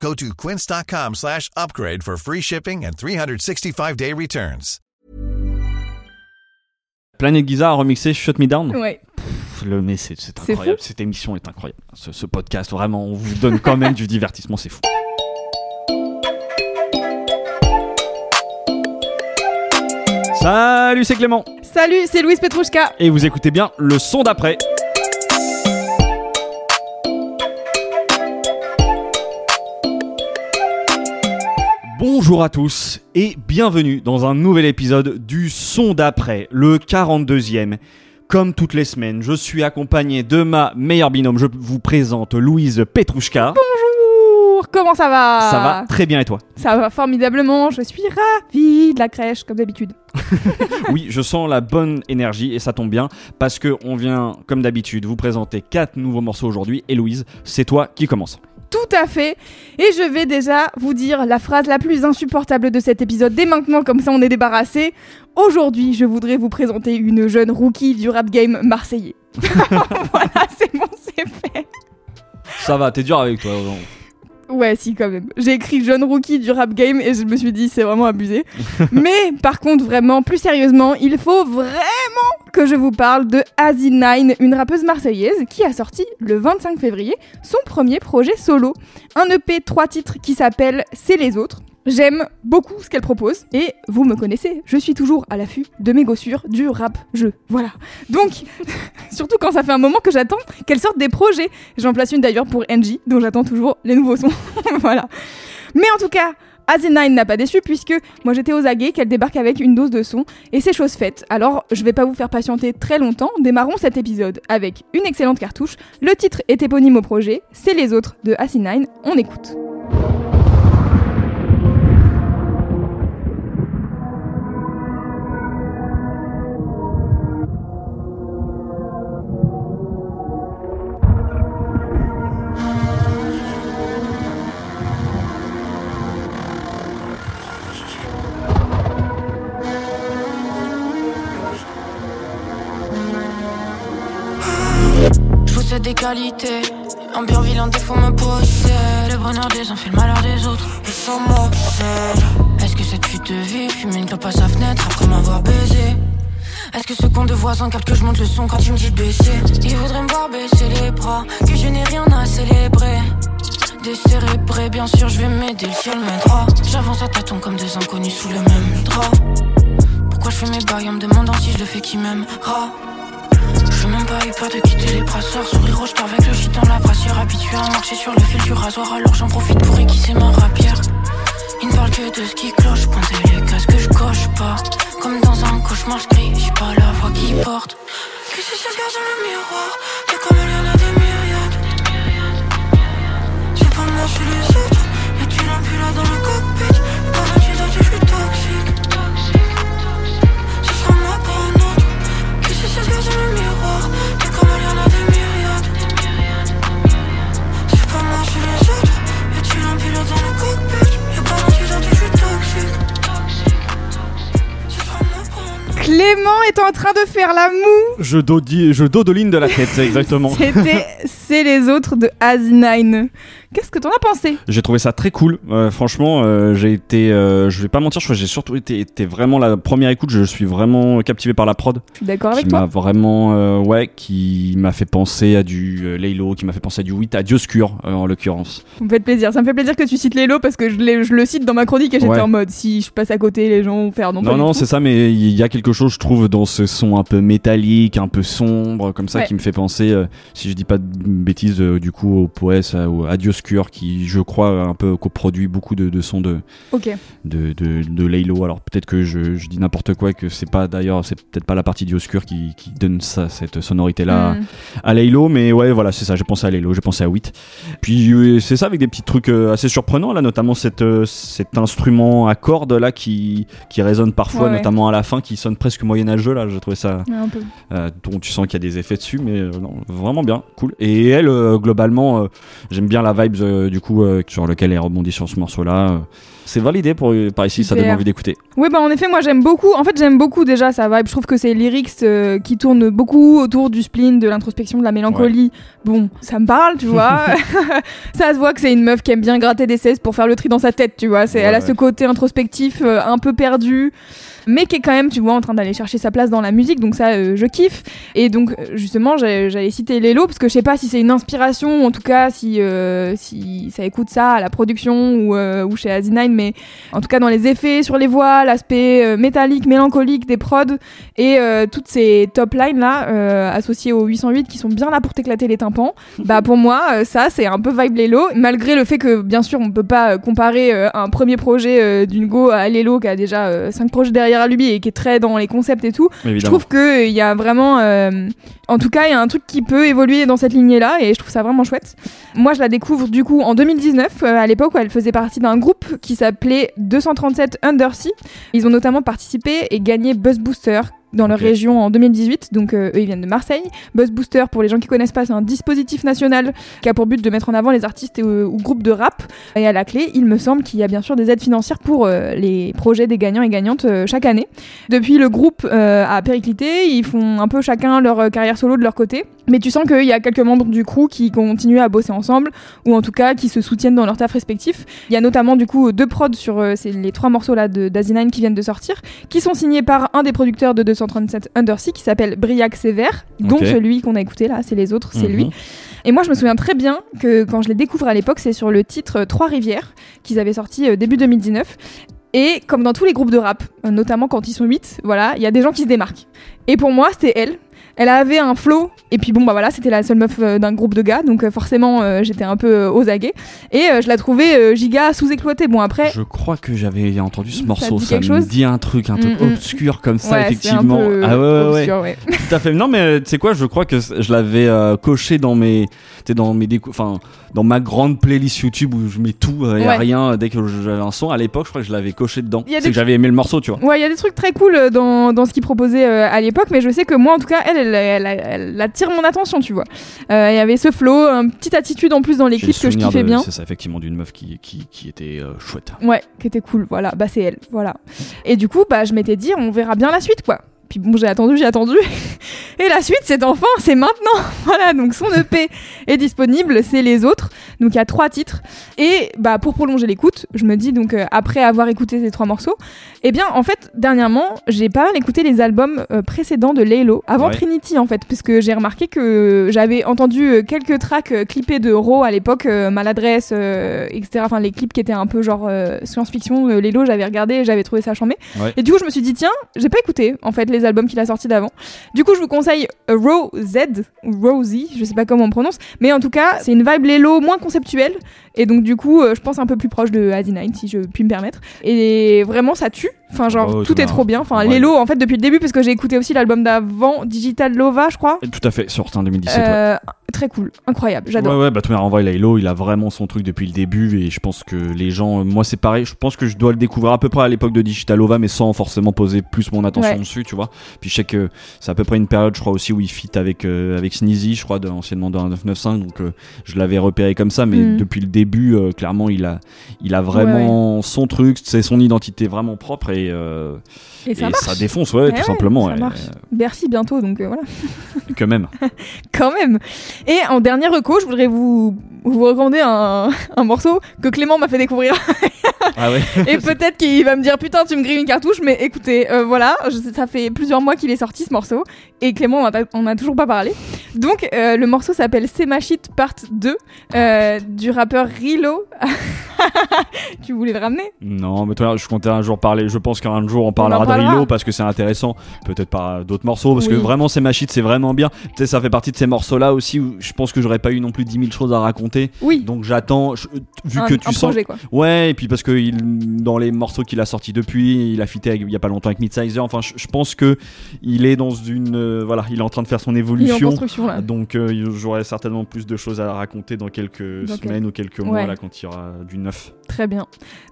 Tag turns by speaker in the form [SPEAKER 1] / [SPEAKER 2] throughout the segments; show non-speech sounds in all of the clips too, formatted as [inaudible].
[SPEAKER 1] Go to quince.com slash upgrade for free shipping and 365-day returns.
[SPEAKER 2] Planète Giza a remixé Shut Me Down.
[SPEAKER 3] Ouais.
[SPEAKER 2] Pff, Le, mais c'est incroyable. Cette émission est incroyable. Ce, ce podcast, vraiment, on vous donne quand même du divertissement, c'est fou. Salut, c'est Clément.
[SPEAKER 3] Salut, c'est Louise Petrouchka.
[SPEAKER 2] Et vous écoutez bien le son d'après. Bonjour à tous et bienvenue dans un nouvel épisode du son d'après, le 42e. Comme toutes les semaines, je suis accompagné de ma meilleure binôme. Je vous présente Louise Petrouchka.
[SPEAKER 3] Bonjour, comment ça va?
[SPEAKER 2] Ça va très bien et toi?
[SPEAKER 3] Ça va formidablement, je suis ravie de la crèche, comme d'habitude. [laughs]
[SPEAKER 2] Oui, je sens la bonne énergie et ça tombe bien parce que on vient, comme d'habitude, vous présenter quatre nouveaux morceaux aujourd'hui. Et Louise, c'est toi qui commence.
[SPEAKER 3] Tout à fait. Et je vais déjà vous dire la phrase la plus insupportable de cet épisode dès maintenant, comme ça on est débarrassé. Aujourd'hui, je voudrais vous présenter une jeune rookie du rap game marseillais. [laughs] voilà, c'est bon, c'est fait.
[SPEAKER 2] Ça va, t'es dur avec toi.
[SPEAKER 3] Ouais, si, quand même. J'ai écrit jeune rookie du rap game et je me suis dit, c'est vraiment abusé. [laughs] Mais par contre, vraiment, plus sérieusement, il faut vraiment que je vous parle de Azi9, une rappeuse marseillaise qui a sorti le 25 février son premier projet solo. Un EP 3 titres qui s'appelle C'est les autres. J'aime beaucoup ce qu'elle propose et vous me connaissez, je suis toujours à l'affût de mes gossures du rap jeu. Voilà. Donc, [laughs] surtout quand ça fait un moment que j'attends qu'elle sorte des projets. J'en place une d'ailleurs pour NG, dont j'attends toujours les nouveaux sons. [laughs] voilà. Mais en tout cas, Azenine n'a pas déçu puisque moi j'étais aux aguets qu'elle débarque avec une dose de son et c'est chose faite. Alors je vais pas vous faire patienter très longtemps, démarrons cet épisode avec une excellente cartouche. Le titre est éponyme au projet, c'est les autres de Asinine, on écoute.
[SPEAKER 4] Des qualités, un bien vilain défaut me possède. Le bonheur des uns fait le malheur des autres, et ça m'obsède. Est-ce que cette fuite de vie fume une clope à sa fenêtre après m'avoir baisé? Est-ce que ce con de voisin capte que je monte le son quand il me dit de baisser? Il voudrait me voir baisser les bras, que je n'ai rien à célébrer. Décérébré, bien sûr, je vais m'aider, le ciel m'aidera. J'avance à tâtons comme deux inconnus sous le même drap. Pourquoi je fais mes bails en me demandant si je le fais qui m'aimera? Même pas eu peur de quitter les brasseurs. Sourire rouge avec le shit dans la brassière. Habitué à marcher sur le fil du rasoir Alors j'en profite pour aiguiser ma rapière. Ils ne parlent que de ce qui cloche Pointer les cases que je coche pas. Comme dans un cauchemar je crie J'ai pas la voix qui porte. Que je regarde dans le miroir Y'a comme il
[SPEAKER 3] Clément est en train de faire la moue.
[SPEAKER 2] Je, dodi- je dodoline de la tête, exactement. [laughs]
[SPEAKER 3] C'était C'est les autres de Asinine. Qu'est-ce que t'en as pensé?
[SPEAKER 2] J'ai trouvé ça très cool. Euh, franchement, euh, j'ai été, euh, je vais pas mentir, je crois que j'ai surtout été, été vraiment la première écoute. Je suis vraiment captivé par la prod,
[SPEAKER 3] Je suis d'accord avec
[SPEAKER 2] qui m'a
[SPEAKER 3] toi.
[SPEAKER 2] vraiment, euh, ouais, qui m'a fait penser à du Laylo, qui m'a fait penser à du Wit, à Dioscure euh, en l'occurrence.
[SPEAKER 3] Ça me fait plaisir. Ça me fait plaisir que tu cites Lélo parce que je, le cite dans ma chronique et j'étais
[SPEAKER 2] Ouais.
[SPEAKER 3] en mode si je passe à côté, les gens vont faire non,
[SPEAKER 2] Non, non, c'est ça, mais il y a quelque chose, je trouve, dans ce son un peu métallique, un peu sombre, comme ça,
[SPEAKER 3] Ouais.
[SPEAKER 2] qui me fait penser, euh, si je dis pas de bêtises, euh, du coup, au Poès, à Dioscure, qui, je crois, un peu coproduit beaucoup de, de sons de,
[SPEAKER 3] Ok.
[SPEAKER 2] de, de, de Laylo. Alors peut-être que je, je dis n'importe quoi, et que c'est pas d'ailleurs, c'est peut-être pas la partie Dioscure qui, qui donne ça, cette sonorité-là
[SPEAKER 3] Mm.
[SPEAKER 2] à Laylo, mais ouais, voilà, c'est ça. J'ai pensé à Laylo, j'ai pensé à Wit. Puis euh, c'est ça avec des petits trucs assez surprenants là, notamment cette, cet instrument à cordes là qui, qui résonne parfois,
[SPEAKER 3] Ouais, ouais.
[SPEAKER 2] notamment à la fin, qui sonne presque moyenâgeux là. J'ai trouvé ça,
[SPEAKER 3] Ouais, un peu.
[SPEAKER 2] euh, dont tu sens qu'il y a des effets dessus, mais euh, non, vraiment bien, cool. Et elle, euh, globalement, j'aime bien la vibe du coup sur lequel elle rebondit sur ce morceau-là. euh. C'est validé pour par ici, ça donne envie d'écouter.
[SPEAKER 3] Oui, bah en effet, moi j'aime beaucoup. En fait, j'aime beaucoup déjà sa vibe. Je trouve que ses lyrics euh, qui tournent beaucoup autour du spleen, de l'introspection, de la mélancolie. Bon, ça me parle, tu vois. [laughs] [laughs] ça se voit que c'est une meuf qui aime bien gratter des cesses pour faire le tri dans sa tête, tu vois. C'est, elle a
[SPEAKER 2] Ouais.
[SPEAKER 3] ce côté introspectif, euh, un peu perdu. Mais qui est quand même, tu vois, en train d'aller chercher sa place dans la musique, donc ça, euh, je kiffe. Et donc, justement, j'allais citer Lelo, parce que je sais pas si c'est une inspiration, en tout cas, si, euh, si ça écoute ça à la production ou, euh, ou chez Asinine, mais en tout cas dans les effets sur les voix, l'aspect euh, métallique, mélancolique des prods et euh, toutes ces top lines là euh, associées au 808 qui sont bien là pour t'éclater les tympans. [laughs] bah pour moi ça c'est un peu vibe Lelo malgré le fait que bien sûr on peut pas comparer un premier projet d'une go à Lelo qui a déjà 5 projets derrière lui et qui est très dans les concepts et tout. Je trouve qu'il y a vraiment, en tout cas, il y a un truc qui peut évoluer dans cette lignée-là et je trouve ça vraiment chouette. Moi, je la découvre du coup en 2019, euh, à l'époque où elle faisait partie d'un groupe qui s'appelait 237 Undersea. Ils ont notamment participé et gagné Buzz Booster dans leur région en 2018. Donc, euh, eux, ils viennent de Marseille. Buzz Booster, pour les gens qui connaissent pas, c'est un dispositif national qui a pour but de mettre en avant les artistes et, euh, ou groupes de rap. Et à la clé, il me semble qu'il y a bien sûr des aides financières pour euh, les projets des gagnants et gagnantes chaque année. Depuis, le groupe a périclité, ils font un peu chacun leur carrière solo de leur côté. Mais tu sens qu'il y a quelques membres du crew qui continuent à bosser ensemble, ou en tout cas qui se soutiennent dans leur taf respectif. Il y a notamment du coup deux prods sur euh, les trois morceaux là de d'Asinine qui viennent de sortir, qui sont signés par un des producteurs de 237 Undersea qui s'appelle Briac Sévère, dont celui qu'on a écouté là, c'est les autres, c'est
[SPEAKER 2] Mhm.
[SPEAKER 3] lui. Et moi, je me souviens très bien que quand je les découvre à l'époque, c'est sur le titre euh, Trois Rivières qu'ils avaient sorti euh, début 2019. Et comme dans tous les groupes de rap, notamment quand ils sont 8, voilà, il y a des gens qui se démarquent. Et pour moi, c'était elle. Elle avait un flow, et puis bon, bah voilà, c'était la seule meuf euh, d'un groupe de gars, donc euh, forcément, euh, j'étais un peu euh, aux aguets. Et euh, je la trouvais giga sous-exploitée. Bon, après,
[SPEAKER 2] Je crois que j'avais entendu ce morceau, ça, me dit un truc, un truc
[SPEAKER 3] Mm, mm.
[SPEAKER 2] obscur comme ça,
[SPEAKER 3] ouais,
[SPEAKER 2] effectivement.
[SPEAKER 3] un peu
[SPEAKER 2] ah ouais, ouais, ouais. Tout à fait. Non, mais tu sais quoi, je crois que je l'avais coché dans mes, dans mes décou- enfin, dans ma grande playlist YouTube où je mets tout euh, et
[SPEAKER 3] Ouais.
[SPEAKER 2] rien euh, dès que j'avais un son. À l'époque, je crois que je l'avais coché dedans. C'est que j'avais aimé le morceau, tu vois.
[SPEAKER 3] Ouais, il y a des trucs très cool euh, dans, dans ce qu'il proposait euh, à l'époque, mais je sais que moi, en tout cas, elle, elle, elle, elle- elle attire mon attention, tu vois. Euh, Il y avait ce flow, une petite attitude en plus dans les clips que je kiffais
[SPEAKER 2] de-
[SPEAKER 3] bien.
[SPEAKER 2] C'est ça, effectivement, d'une meuf qui, qui, qui était chouette.
[SPEAKER 3] Ouais, qui était cool, voilà, bah c'est elle, voilà. Et du coup, bah je m'étais dit, on verra bien la suite, quoi. Puis bon, j'ai attendu, j'ai attendu. [laughs] Et la suite, c'est enfin, c'est maintenant. [laughs] Voilà, donc son EP est disponible, c'est les autres. Donc il y a trois titres. Et bah pour prolonger l'écoute, je me dis donc euh, après avoir écouté ces trois morceaux, eh bien en fait dernièrement j'ai pas mal écouté les albums euh, précédents de Laylo, avant
[SPEAKER 2] Ouais.
[SPEAKER 3] Trinity en fait, parce que j'ai remarqué que j'avais entendu euh, quelques tracks clippés de Raw à l'époque, euh, Maladresse, etc. Enfin les clips qui étaient un peu genre science-fiction, Laylo j'avais regardé, j'avais trouvé ça chambé.
[SPEAKER 2] Ouais.
[SPEAKER 3] Et du coup je me suis dit tiens, j'ai pas écouté en fait les albums qu'il a sortis d'avant. Du coup je vous conseille euh, Raw Z ou Rosie, je sais pas comment on prononce, mais en tout cas c'est une vibe Laylo moins conceptuelle et donc du coup euh, je pense un peu plus proche de Asinine si je puis me permettre. Et vraiment ça tue. Enfin genre
[SPEAKER 2] Oh,
[SPEAKER 3] tout est trop bien. Enfin
[SPEAKER 2] Ouais.
[SPEAKER 3] Lelo en fait depuis le début parce que j'ai écouté aussi l'album d'avant Digital Lova je crois.
[SPEAKER 2] Tout à fait, sorti en 2017. ouais.
[SPEAKER 3] Euh, Très cool, incroyable, j'adore.
[SPEAKER 2] Ouais, ouais, bah, tout en vrai, Laylo, il a vraiment son truc depuis le début et je pense que les gens, euh, moi c'est pareil, je pense que je dois le découvrir à peu près à l'époque de Digitalova, mais sans forcément poser plus mon attention
[SPEAKER 3] Ouais.
[SPEAKER 2] dessus, tu vois. Puis je sais que c'est à peu près une période, je crois aussi, où il fit avec, euh, avec Sneezy, je crois, de, anciennement de 995, donc euh, je l'avais repéré comme ça, mais
[SPEAKER 3] Mm.
[SPEAKER 2] depuis le début, euh, clairement, il a, il a vraiment son truc, c'est son identité vraiment propre et, euh,
[SPEAKER 3] Et ça
[SPEAKER 2] et défonce, ouais,
[SPEAKER 3] Eh
[SPEAKER 2] tout simplement.
[SPEAKER 3] ça. Bercy bientôt donc euh, voilà.
[SPEAKER 2] que même. [laughs]
[SPEAKER 3] quand même. Et en dernier reco, je voudrais vous, vous recommander un, un morceau que Clément m'a fait découvrir.
[SPEAKER 2] Ah ouais. [laughs]
[SPEAKER 3] Et peut-être qu'il va me dire putain, tu me grilles une cartouche, mais écoutez, euh, voilà, je- ça fait plusieurs mois qu'il est sorti ce morceau. Et Clément, on a, on a toujours pas parlé. Donc, euh, le morceau s'appelle C'est ma shit part 2 euh, du rappeur Rilo. [laughs] [laughs] tu voulais le ramener
[SPEAKER 2] Non, mais toi, je comptais un jour parler. Je pense qu'un jour on parlera,
[SPEAKER 3] parlera de
[SPEAKER 2] Rilo parce que c'est intéressant. Peut-être par d'autres morceaux parce que vraiment, ces machines, c'est vraiment bien. Tu sais, ça fait partie de ces morceaux-là aussi je pense que j'aurais pas eu non plus 10 000 choses à raconter.
[SPEAKER 3] Oui.
[SPEAKER 2] Donc j'attends, vu que tu
[SPEAKER 3] un
[SPEAKER 2] sens.
[SPEAKER 3] Projet, quoi.
[SPEAKER 2] Ouais, et puis parce que dans les morceaux qu'il a sortis depuis, il a fité il y a pas longtemps avec Midsizer. Enfin, je, pense que il est dans une. Euh, voilà, il est en train de faire son évolution.
[SPEAKER 3] Là.
[SPEAKER 2] Donc euh, j'aurai certainement plus de choses à raconter dans quelques semaines ou quelques mois là, quand il y aura d'une
[SPEAKER 3] Très bien.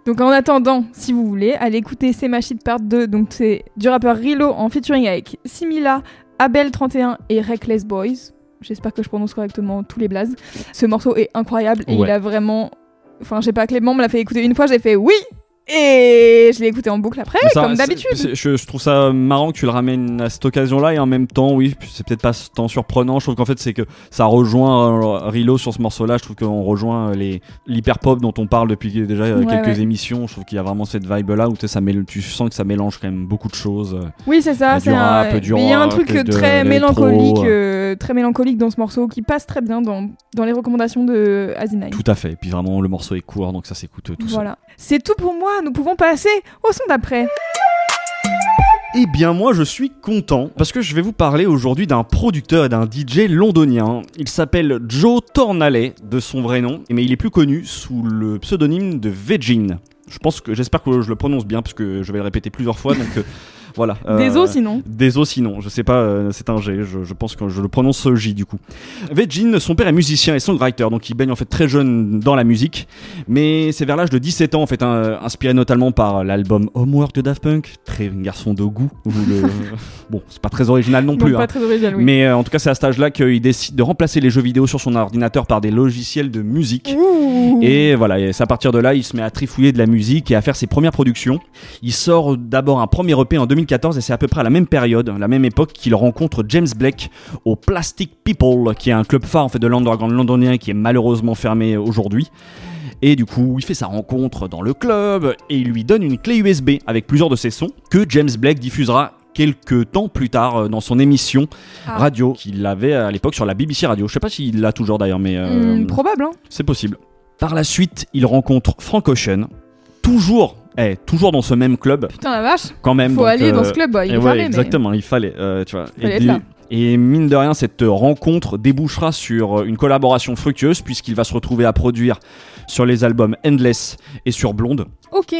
[SPEAKER 3] Donc en attendant, si vous voulez, allez écouter C'est ma part 2. Donc c'est du rappeur Rilo en featuring avec Simila, Abel31 et Reckless Boys. J'espère que je prononce correctement tous les blazes. Ce morceau est incroyable et il a vraiment. Enfin, je sais pas, Clément me l'a fait écouter une fois, j'ai fait oui! Et je l'ai écouté en boucle après,
[SPEAKER 2] ça,
[SPEAKER 3] comme d'habitude.
[SPEAKER 2] Je, je trouve ça marrant que tu le ramènes à cette occasion-là et en même temps, oui, c'est peut-être pas tant surprenant. Je trouve qu'en fait, c'est que ça rejoint euh, Rilo sur ce morceau-là. Je trouve qu'on rejoint euh, les l'hyper pop dont on parle depuis déjà euh,
[SPEAKER 3] Ouais,
[SPEAKER 2] quelques
[SPEAKER 3] ouais.
[SPEAKER 2] émissions. Je trouve qu'il y a vraiment cette vibe-là où tu sais, ça mêle- tu sens que ça mélange quand même beaucoup de choses.
[SPEAKER 3] Oui, c'est ça. c'est un- il y a un truc
[SPEAKER 2] de
[SPEAKER 3] très mélancolique,
[SPEAKER 2] euh.
[SPEAKER 3] très mélancolique dans ce morceau qui passe très bien dans, dans les recommandations de Asinine.
[SPEAKER 2] Tout à fait. Et puis vraiment, le morceau est court, donc ça s'écoute tout.
[SPEAKER 3] Voilà. C'est tout pour moi. Nous pouvons passer au son d'après.
[SPEAKER 2] Eh bien moi je suis content parce que je vais vous parler aujourd'hui d'un producteur et d'un DJ londonien. Il s'appelle Joe Tornaley de son vrai nom, mais il est plus connu sous le pseudonyme de Vegin. Je pense que j'espère que je le prononce bien parce que je vais le répéter plusieurs fois donc euh, voilà.
[SPEAKER 3] Des
[SPEAKER 2] Euh,
[SPEAKER 3] os sinon.
[SPEAKER 2] Des os sinon, je sais pas, euh, c'est un G, je, je pense que je le prononce J du coup. Vegin, son père est musicien et songwriter, donc il baigne en fait très jeune dans la musique, mais c'est vers l'âge de 17 ans en fait, hein, inspiré notamment par l'album Homework de Daft Punk, très garçon de goût. le- [laughs] bon, c'est pas très original non plus,
[SPEAKER 3] pas
[SPEAKER 2] hein.
[SPEAKER 3] très original, oui.
[SPEAKER 2] mais euh, en tout cas c'est à cet âge-là qu'il décide de remplacer les jeux vidéo sur son ordinateur par des logiciels de musique.
[SPEAKER 3] Ouh.
[SPEAKER 2] Et voilà, et c'est à partir de là, il se met à trifouiller de la musique et à faire ses premières productions. Il sort d'abord un premier EP en 2014 et c'est à peu près à la même période, la même époque qu'il rencontre James Blake au Plastic People, qui est un club phare en fait de l'underground londonien qui est malheureusement fermé aujourd'hui. Et du coup, il fait sa rencontre dans le club et il lui donne une clé USB avec plusieurs de ses sons que James Blake diffusera quelques temps plus tard euh, dans son émission
[SPEAKER 3] Ah.
[SPEAKER 2] radio qu'il avait à l'époque sur la BBC Radio. Je sais pas s'il l'a toujours d'ailleurs, mais euh,
[SPEAKER 3] Hmm, probable, hein.
[SPEAKER 2] c'est possible. Par la suite, il rencontre Frank Ocean, toujours, eh, toujours dans ce même club,
[SPEAKER 3] Putain la vache.
[SPEAKER 2] quand même.
[SPEAKER 3] Faut
[SPEAKER 2] donc,
[SPEAKER 3] aller dans
[SPEAKER 2] euh,
[SPEAKER 3] ce club, bah, il est
[SPEAKER 2] ouais,
[SPEAKER 3] mais-
[SPEAKER 2] exactement, il fallait, euh, tu vois.
[SPEAKER 3] Fallait
[SPEAKER 2] et,
[SPEAKER 3] être
[SPEAKER 2] du-
[SPEAKER 3] là.
[SPEAKER 2] et mine de rien, cette rencontre débouchera sur une collaboration fructueuse puisqu'il va se retrouver à produire sur les albums Endless et sur Blonde.
[SPEAKER 3] Ok.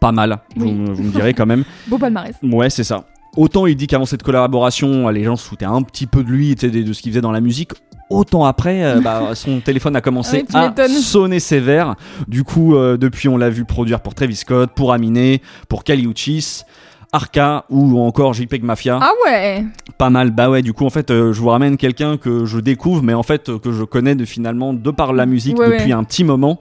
[SPEAKER 2] Pas mal, vous,
[SPEAKER 3] Oui.
[SPEAKER 2] me- vous me direz quand même. [laughs]
[SPEAKER 3] Beau palmarès.
[SPEAKER 2] Ouais, c'est ça. Autant il dit qu'avant cette collaboration, les gens se foutaient un petit peu de lui, de ce qu'il faisait dans la musique. Autant après, euh, bah, [laughs] son téléphone a commencé à sonner sévère. Du coup, euh, depuis, on l'a vu produire pour Travis Scott, pour Aminé, pour Kali Uchis, Arca ou encore JPEG Mafia.
[SPEAKER 3] Ah ouais.
[SPEAKER 2] Pas mal. Bah ouais, du coup, en fait, euh, je vous ramène quelqu'un que je découvre, mais en fait, euh, que je connais de, finalement de par la musique
[SPEAKER 3] Ouais,
[SPEAKER 2] depuis
[SPEAKER 3] ouais.
[SPEAKER 2] un petit moment,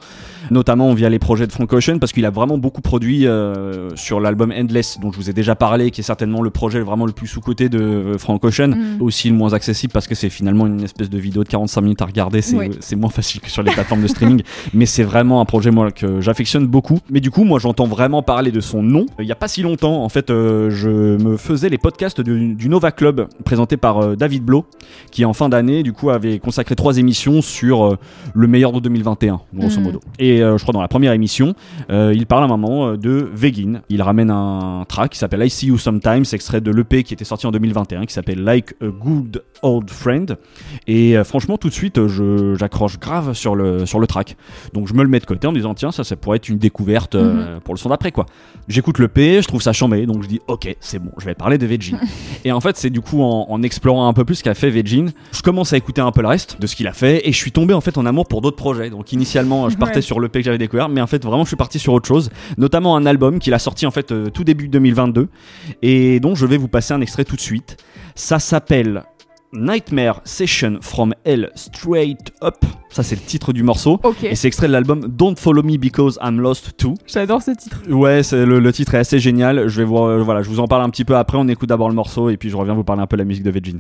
[SPEAKER 2] notamment via les projets de Frank Ocean, parce qu'il a vraiment beaucoup produit euh, sur l'album Endless, dont je vous ai déjà parlé, qui est certainement le projet vraiment le plus sous-côté de Frank Ocean,
[SPEAKER 3] Mm.
[SPEAKER 2] aussi le moins accessible parce que c'est finalement une espèce de vidéo de 45 minutes à regarder, c'est moins facile que sur les plateformes de streaming, [laughs] mais c'est vraiment un projet moi que j'affectionne beaucoup. Mais du coup, moi j'entends vraiment parler de son nom. Il y a pas si longtemps, en fait, euh, je me faisais les podcasts du, du Nova Club présenté par euh, David Blo, qui en fin d'année, du coup, avait consacré trois émissions sur euh, le meilleur de 2021, grosso
[SPEAKER 3] Mhm.
[SPEAKER 2] modo. Et je crois dans la première émission, il parle à un moment de Vegin. Il ramène un track qui s'appelle I See You Sometimes, extrait de l'EP qui était sorti en 2021, qui s'appelle Like a Good Old Friend. Et franchement, tout de suite, je- j'accroche grave sur le, sur le track. Donc je me le mets de côté en me disant, tiens, ça, ça pourrait être une découverte euh, pour le son d'après, quoi. J'écoute l'EP, je trouve ça chambé, donc je dis, ok, c'est bon, je vais parler de Vegin. [laughs] et en fait, c'est du coup en, en explorant un peu plus ce qu'a fait Vegin, je commence à écouter un peu le reste de ce qu'il a fait, et je suis tombé en fait en amour pour d'autres projets. Donc initialement, je partais
[SPEAKER 3] Ouais.
[SPEAKER 2] sur l'EP que j'avais découvert, mais en fait, vraiment, je suis parti sur autre chose, notamment un album qu'il a sorti en fait euh, tout début 2022, et dont je vais vous passer un extrait tout de suite. Ça s'appelle Nightmare Session from Hell Straight Up. Ça, c'est le titre du morceau.
[SPEAKER 3] Ok.
[SPEAKER 2] Et c'est extrait de l'album Don't Follow Me Because I'm Lost Too.
[SPEAKER 3] J'adore ce titre.
[SPEAKER 2] Ouais, le, le titre est assez génial. Je vais voir, euh, voilà, je vous en parle un petit peu après. On écoute d'abord le morceau et puis je reviens vous parler un peu de la musique de Vegin.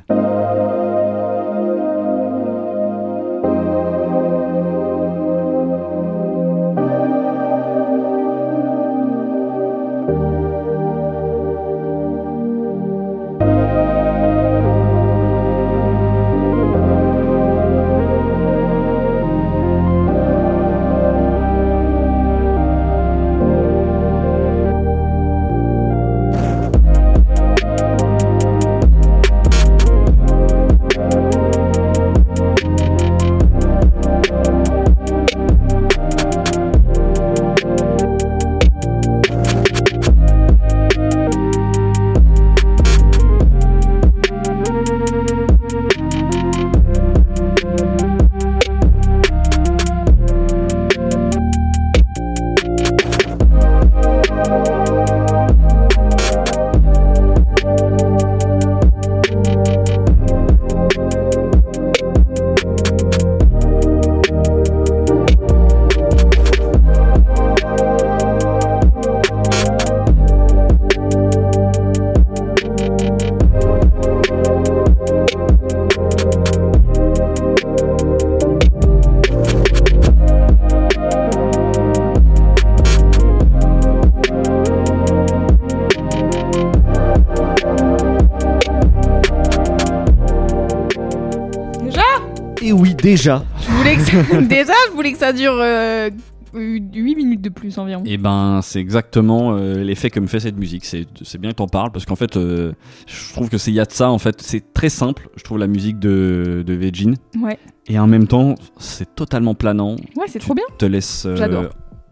[SPEAKER 2] Déjà.
[SPEAKER 3] Je voulais que ça- [laughs] Déjà, je voulais que ça dure euh, 8 minutes de plus environ.
[SPEAKER 2] Et ben, c'est exactement euh, l'effet que me fait cette musique. C'est c'est bien que t'en parles parce qu'en fait, euh, je trouve que c'est y a de ça. En fait, c'est très simple. Je trouve la musique de de Vegin
[SPEAKER 3] Ouais,
[SPEAKER 2] et en même temps, c'est totalement planant.
[SPEAKER 3] ouais c'est trop bien.
[SPEAKER 2] Te laisse euh,
[SPEAKER 3] J'adore.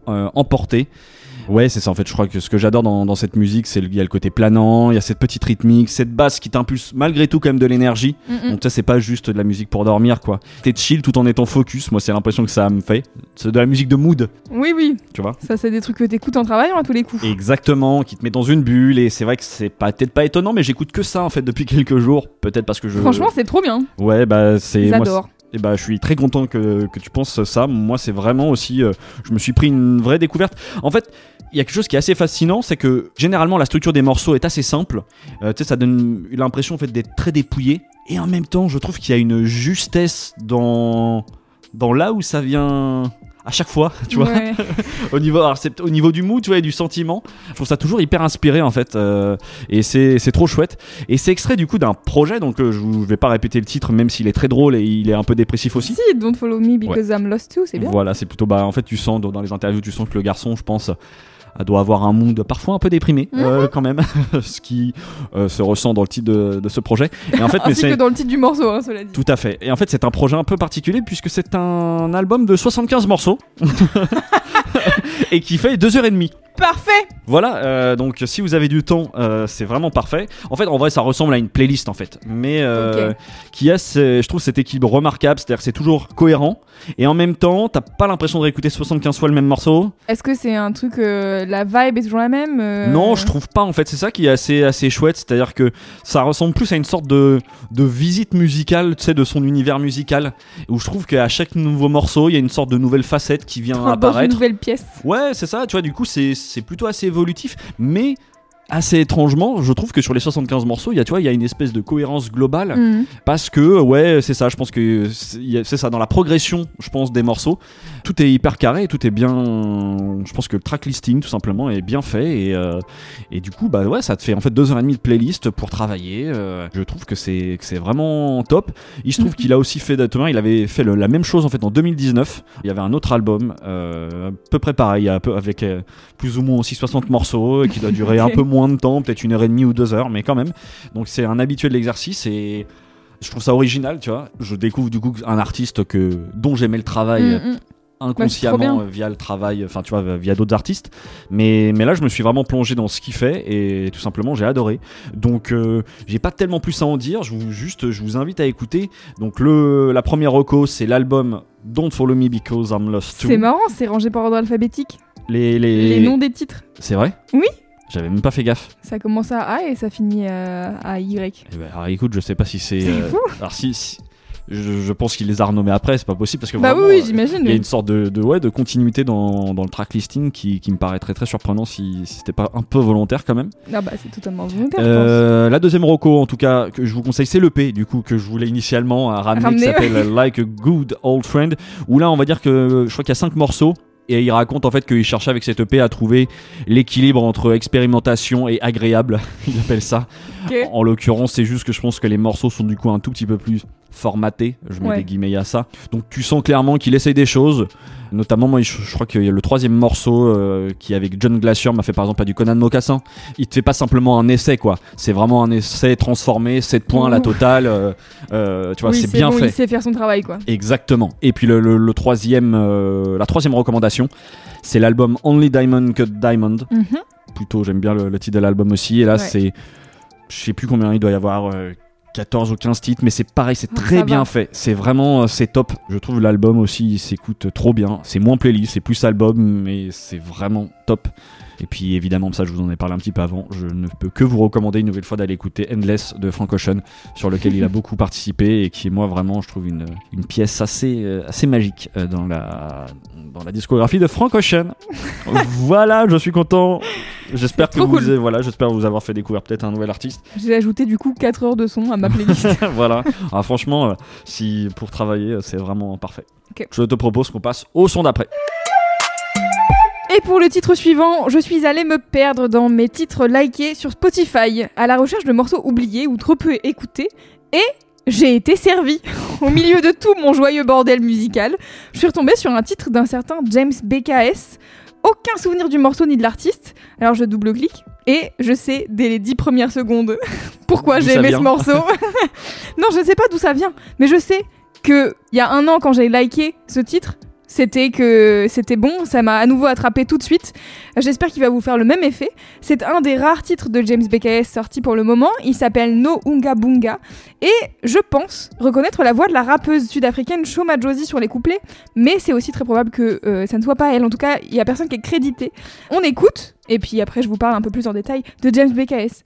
[SPEAKER 2] euh, emporter. Ouais, c'est ça. En fait, je crois que ce que j'adore dans, dans cette musique, c'est le, il y a le côté planant, il y a cette petite rythmique, cette basse qui t'impulse malgré tout quand même de l'énergie.
[SPEAKER 3] Mm, mm.
[SPEAKER 2] Donc ça, c'est pas juste de la musique pour dormir, quoi. T'es chill tout en étant focus. Moi, c'est l'impression que ça me fait. C'est de la musique de mood,
[SPEAKER 3] Oui, oui,
[SPEAKER 2] tu vois.
[SPEAKER 3] ça c'est des trucs que t'écoutes en travaillant à tous les coups.
[SPEAKER 2] Exactement, qui te met dans une bulle et c'est vrai que c'est pas peut-être pas étonnant mais j'écoute que ça en fait depuis [laughs] quelques jours, peut-être parce que je
[SPEAKER 3] Franchement, c'est trop bien.
[SPEAKER 2] Ouais, bah c'est
[SPEAKER 3] J'adore.
[SPEAKER 2] Et bah je suis très content que, tu penses ça. Moi, c'est vraiment aussi euh, je me suis pris une vraie découverte. En fait, il y a quelque chose qui est assez fascinant, c'est que généralement la structure des morceaux est assez simple. Euh, tu sais, ça donne l'impression en d'être très dépouillé et en même temps, je trouve qu'il y a une justesse dans dans là où ça vient à chaque fois, [laughs] tu vois
[SPEAKER 3] Ouais. [laughs]
[SPEAKER 2] au niveau alors c'est au niveau du mood tu vois et du sentiment je trouve ça toujours hyper inspiré en fait euh, et c'est c'est trop chouette et c'est extrait du coup d'un projet donc euh, je, vous- vais pas répéter le titre même s'il est très drôle et il est un peu dépressif aussi
[SPEAKER 3] Si, Don't Follow Me Because I'm Lost Too, c'est bien.
[SPEAKER 2] voilà c'est plutôt bah en fait tu sens dans les interviews tu sens que le garçon je pense doit avoir un mood parfois un peu déprimé euh,
[SPEAKER 3] Mhm.
[SPEAKER 2] quand même [laughs] ce qui euh, se ressent dans le titre de, de ce projet et en [laughs] fait mais
[SPEAKER 3] Ainsi que dans le titre du morceau, hein, cela dit.
[SPEAKER 2] tout à fait. Et en fait, c'est un projet un peu particulier puisque c'est un album de 75 morceaux [laughs] et qui fait 2h30.
[SPEAKER 3] Parfait
[SPEAKER 2] Voilà, euh, donc si vous avez du temps, euh, c'est vraiment parfait. En fait, en vrai, ça ressemble à une playlist en fait, mais euh,
[SPEAKER 3] Ok.
[SPEAKER 2] qui a, ce- je trouve, cet équilibre remarquable, c'est-à-dire que c'est toujours cohérent et en même temps, t'as pas l'impression de réécouter 75 fois le même morceau.
[SPEAKER 3] Est-ce que c'est un truc, euh, la vibe est toujours la même euh,
[SPEAKER 2] Non, je trouve pas en fait. C'est ça qui est assez assez chouette, c'est-à-dire que ça ressemble plus à une sorte de de visite musicale, tu sais, de son univers musical, où je trouve qu'à chaque nouveau morceau, il y a une sorte de nouvelle facette qui vient
[SPEAKER 3] Dans une
[SPEAKER 2] apparaître.
[SPEAKER 3] nouvelle pièce.
[SPEAKER 2] Ouais, c'est ça, tu vois, du coup, c'est plutôt assez évolutif, mais assez étrangement, je trouve que sur les 75 morceaux, il y a, tu vois, il y a une espèce de cohérence globale,
[SPEAKER 3] Mhm.
[SPEAKER 2] parce que, ouais, c'est ça, je pense que c'est ça, dans la progression, je pense, des morceaux, tout est hyper carré, tout est bien, je pense que le track listing, tout simplement, est bien fait, et, euh, et du coup, bah ouais, ça te fait en fait deux heures et demie de playlist pour travailler, euh, je trouve que c'est que c'est vraiment top. Il se trouve qu'il a aussi fait, Thomas, il avait fait le- la même chose en fait en 2019, il y avait un autre album, euh, à peu près pareil, peu- avec euh, plus ou moins aussi 60 morceaux, et qui doit durer un peu moins de temps, peut-être une heure et demie ou deux heures, mais quand même. Donc c'est un habitué de l'exercice et je trouve ça original, tu vois. Je découvre du coup un artiste que dont j'aimais le travail
[SPEAKER 3] Mhm.
[SPEAKER 2] inconsciemment
[SPEAKER 3] bien.
[SPEAKER 2] euh, via le travail, enfin tu vois, via d'autres artistes. Mais, mais là, je me suis vraiment plongé dans ce qu'il fait et tout simplement, j'ai adoré. Donc, euh, j'ai pas tellement plus à en dire. Je vous juste, je vous invite à écouter. Donc, le la première reco, c'est l'album Don't Follow Me Because I'm Lost Too.
[SPEAKER 3] C'est marrant, c'est rangé par ordre alphabétique.
[SPEAKER 2] Les, les...
[SPEAKER 3] Les noms des titres.
[SPEAKER 2] C'est vrai?
[SPEAKER 3] Oui.
[SPEAKER 2] J'avais même pas fait gaffe.
[SPEAKER 3] Ça commence à A et ça finit euh, à Y.
[SPEAKER 2] Eh ben, alors écoute, je sais pas si c'est.
[SPEAKER 3] C'est
[SPEAKER 2] euh,
[SPEAKER 3] fou.
[SPEAKER 2] alors si, si- je, je pense qu'il les a renommés après, c'est pas possible parce que
[SPEAKER 3] Bah oui,
[SPEAKER 2] vraiment,
[SPEAKER 3] oui,
[SPEAKER 2] euh,
[SPEAKER 3] j'imagine.
[SPEAKER 2] il y a une sorte de, de, ouais, de continuité dans, dans le track listing qui, qui me paraît très très surprenant si, si c'était pas un peu volontaire quand même.
[SPEAKER 3] Ah bah c'est totalement volontaire,
[SPEAKER 2] Euh, la deuxième roco en tout cas que je vous conseille c'est l'EP du coup que je voulais initialement à ramener, qui
[SPEAKER 3] Ramener,
[SPEAKER 2] s'appelle Like a Good Old Friend où là on va dire que je crois qu'il y a cinq morceaux et il raconte en fait qu'il cherchait avec cette EP à trouver l'équilibre entre expérimentation et agréable. [laughs] Il appelle ça. En l'occurrence, c'est juste que je pense que les morceaux sont du coup un tout petit peu plus formatés. Je mets
[SPEAKER 3] Ouais.
[SPEAKER 2] des guillemets à ça. Donc tu sens clairement qu'il essaye des choses. Notamment, moi, je, je crois qu'il y a le troisième morceau euh, qui, avec John Glacier, m'a fait par exemple à du Conan Mocassin. Il te fait pas simplement un essai, quoi. C'est vraiment un essai transformé, 7 points, la totale. euh, euh, tu vois,
[SPEAKER 3] Oui,
[SPEAKER 2] c'est bien
[SPEAKER 3] bon,
[SPEAKER 2] fait.
[SPEAKER 3] Il sait faire son travail quoi.
[SPEAKER 2] Exactement. Et puis le, le- le troisième, la troisième recommandation, c'est l'album Only Diamond Cut Diamond
[SPEAKER 3] Mhm.
[SPEAKER 2] plutôt j'aime bien le, le titre de l'album aussi et là
[SPEAKER 3] Ouais.
[SPEAKER 2] c'est je sais plus combien il doit y avoir 14 ou 15 titres mais c'est pareil c'est
[SPEAKER 3] Ah,
[SPEAKER 2] très
[SPEAKER 3] ça
[SPEAKER 2] bien
[SPEAKER 3] va.
[SPEAKER 2] fait. C'est vraiment euh, c'est top. Je trouve l'album aussi il s'écoute trop bien. C'est moins playlist c'est plus album mais c'est vraiment top et puis évidemment ça je vous en ai parlé un petit peu avant je ne peux que vous recommander une nouvelle fois d'aller écouter Endless de Frank Ocean sur lequel il a [laughs] beaucoup participé et qui est moi vraiment je trouve une, une pièce assez, euh, assez magique euh, dans la, dans la discographie de Frank Ocean [laughs] voilà je suis content J'espère que vous,
[SPEAKER 3] cool.
[SPEAKER 2] voilà, j'espère vous avoir fait découvrir peut-être un nouvel artiste.
[SPEAKER 3] J'ai ajouté du coup 4 heures de son à ma playlist. [laughs]
[SPEAKER 2] voilà. Ah, franchement, euh, si pour travailler, c'est vraiment parfait.
[SPEAKER 3] Ok.
[SPEAKER 2] Je te propose qu'on passe au son d'après.
[SPEAKER 3] Et pour le titre suivant, je suis allée me perdre dans mes titres likés sur Spotify, à la recherche de morceaux oubliés ou trop peu écoutés, et j'ai été servi. [laughs] Au milieu de tout mon joyeux bordel musical, je suis retombée sur un titre d'un certain James BKS. Aucun souvenir du morceau ni de l'artiste. Alors je double-clique et je sais dès les dix premières secondes [laughs] pourquoi j'ai aimé
[SPEAKER 2] vient.
[SPEAKER 3] ce morceau. [laughs] non, je sais pas d'où ça vient, mais je sais que il y a un an quand j'ai liké ce titre, c'était que c'était bon, ça m'a à nouveau attrapé tout de suite. J'espère qu'il va vous faire le même effet. C'est un des rares titres de James BKS sortis pour le moment. Il s'appelle No Unga Bunga et je pense reconnaître la voix de la rappeuse sud-africaine Shoma Josie sur les couplets, mais c'est aussi très probable que euh, ça ne soit pas elle. En tout cas, il y a personne qui est crédité. On écoute et puis après je vous parle un peu plus en détail de James BKS.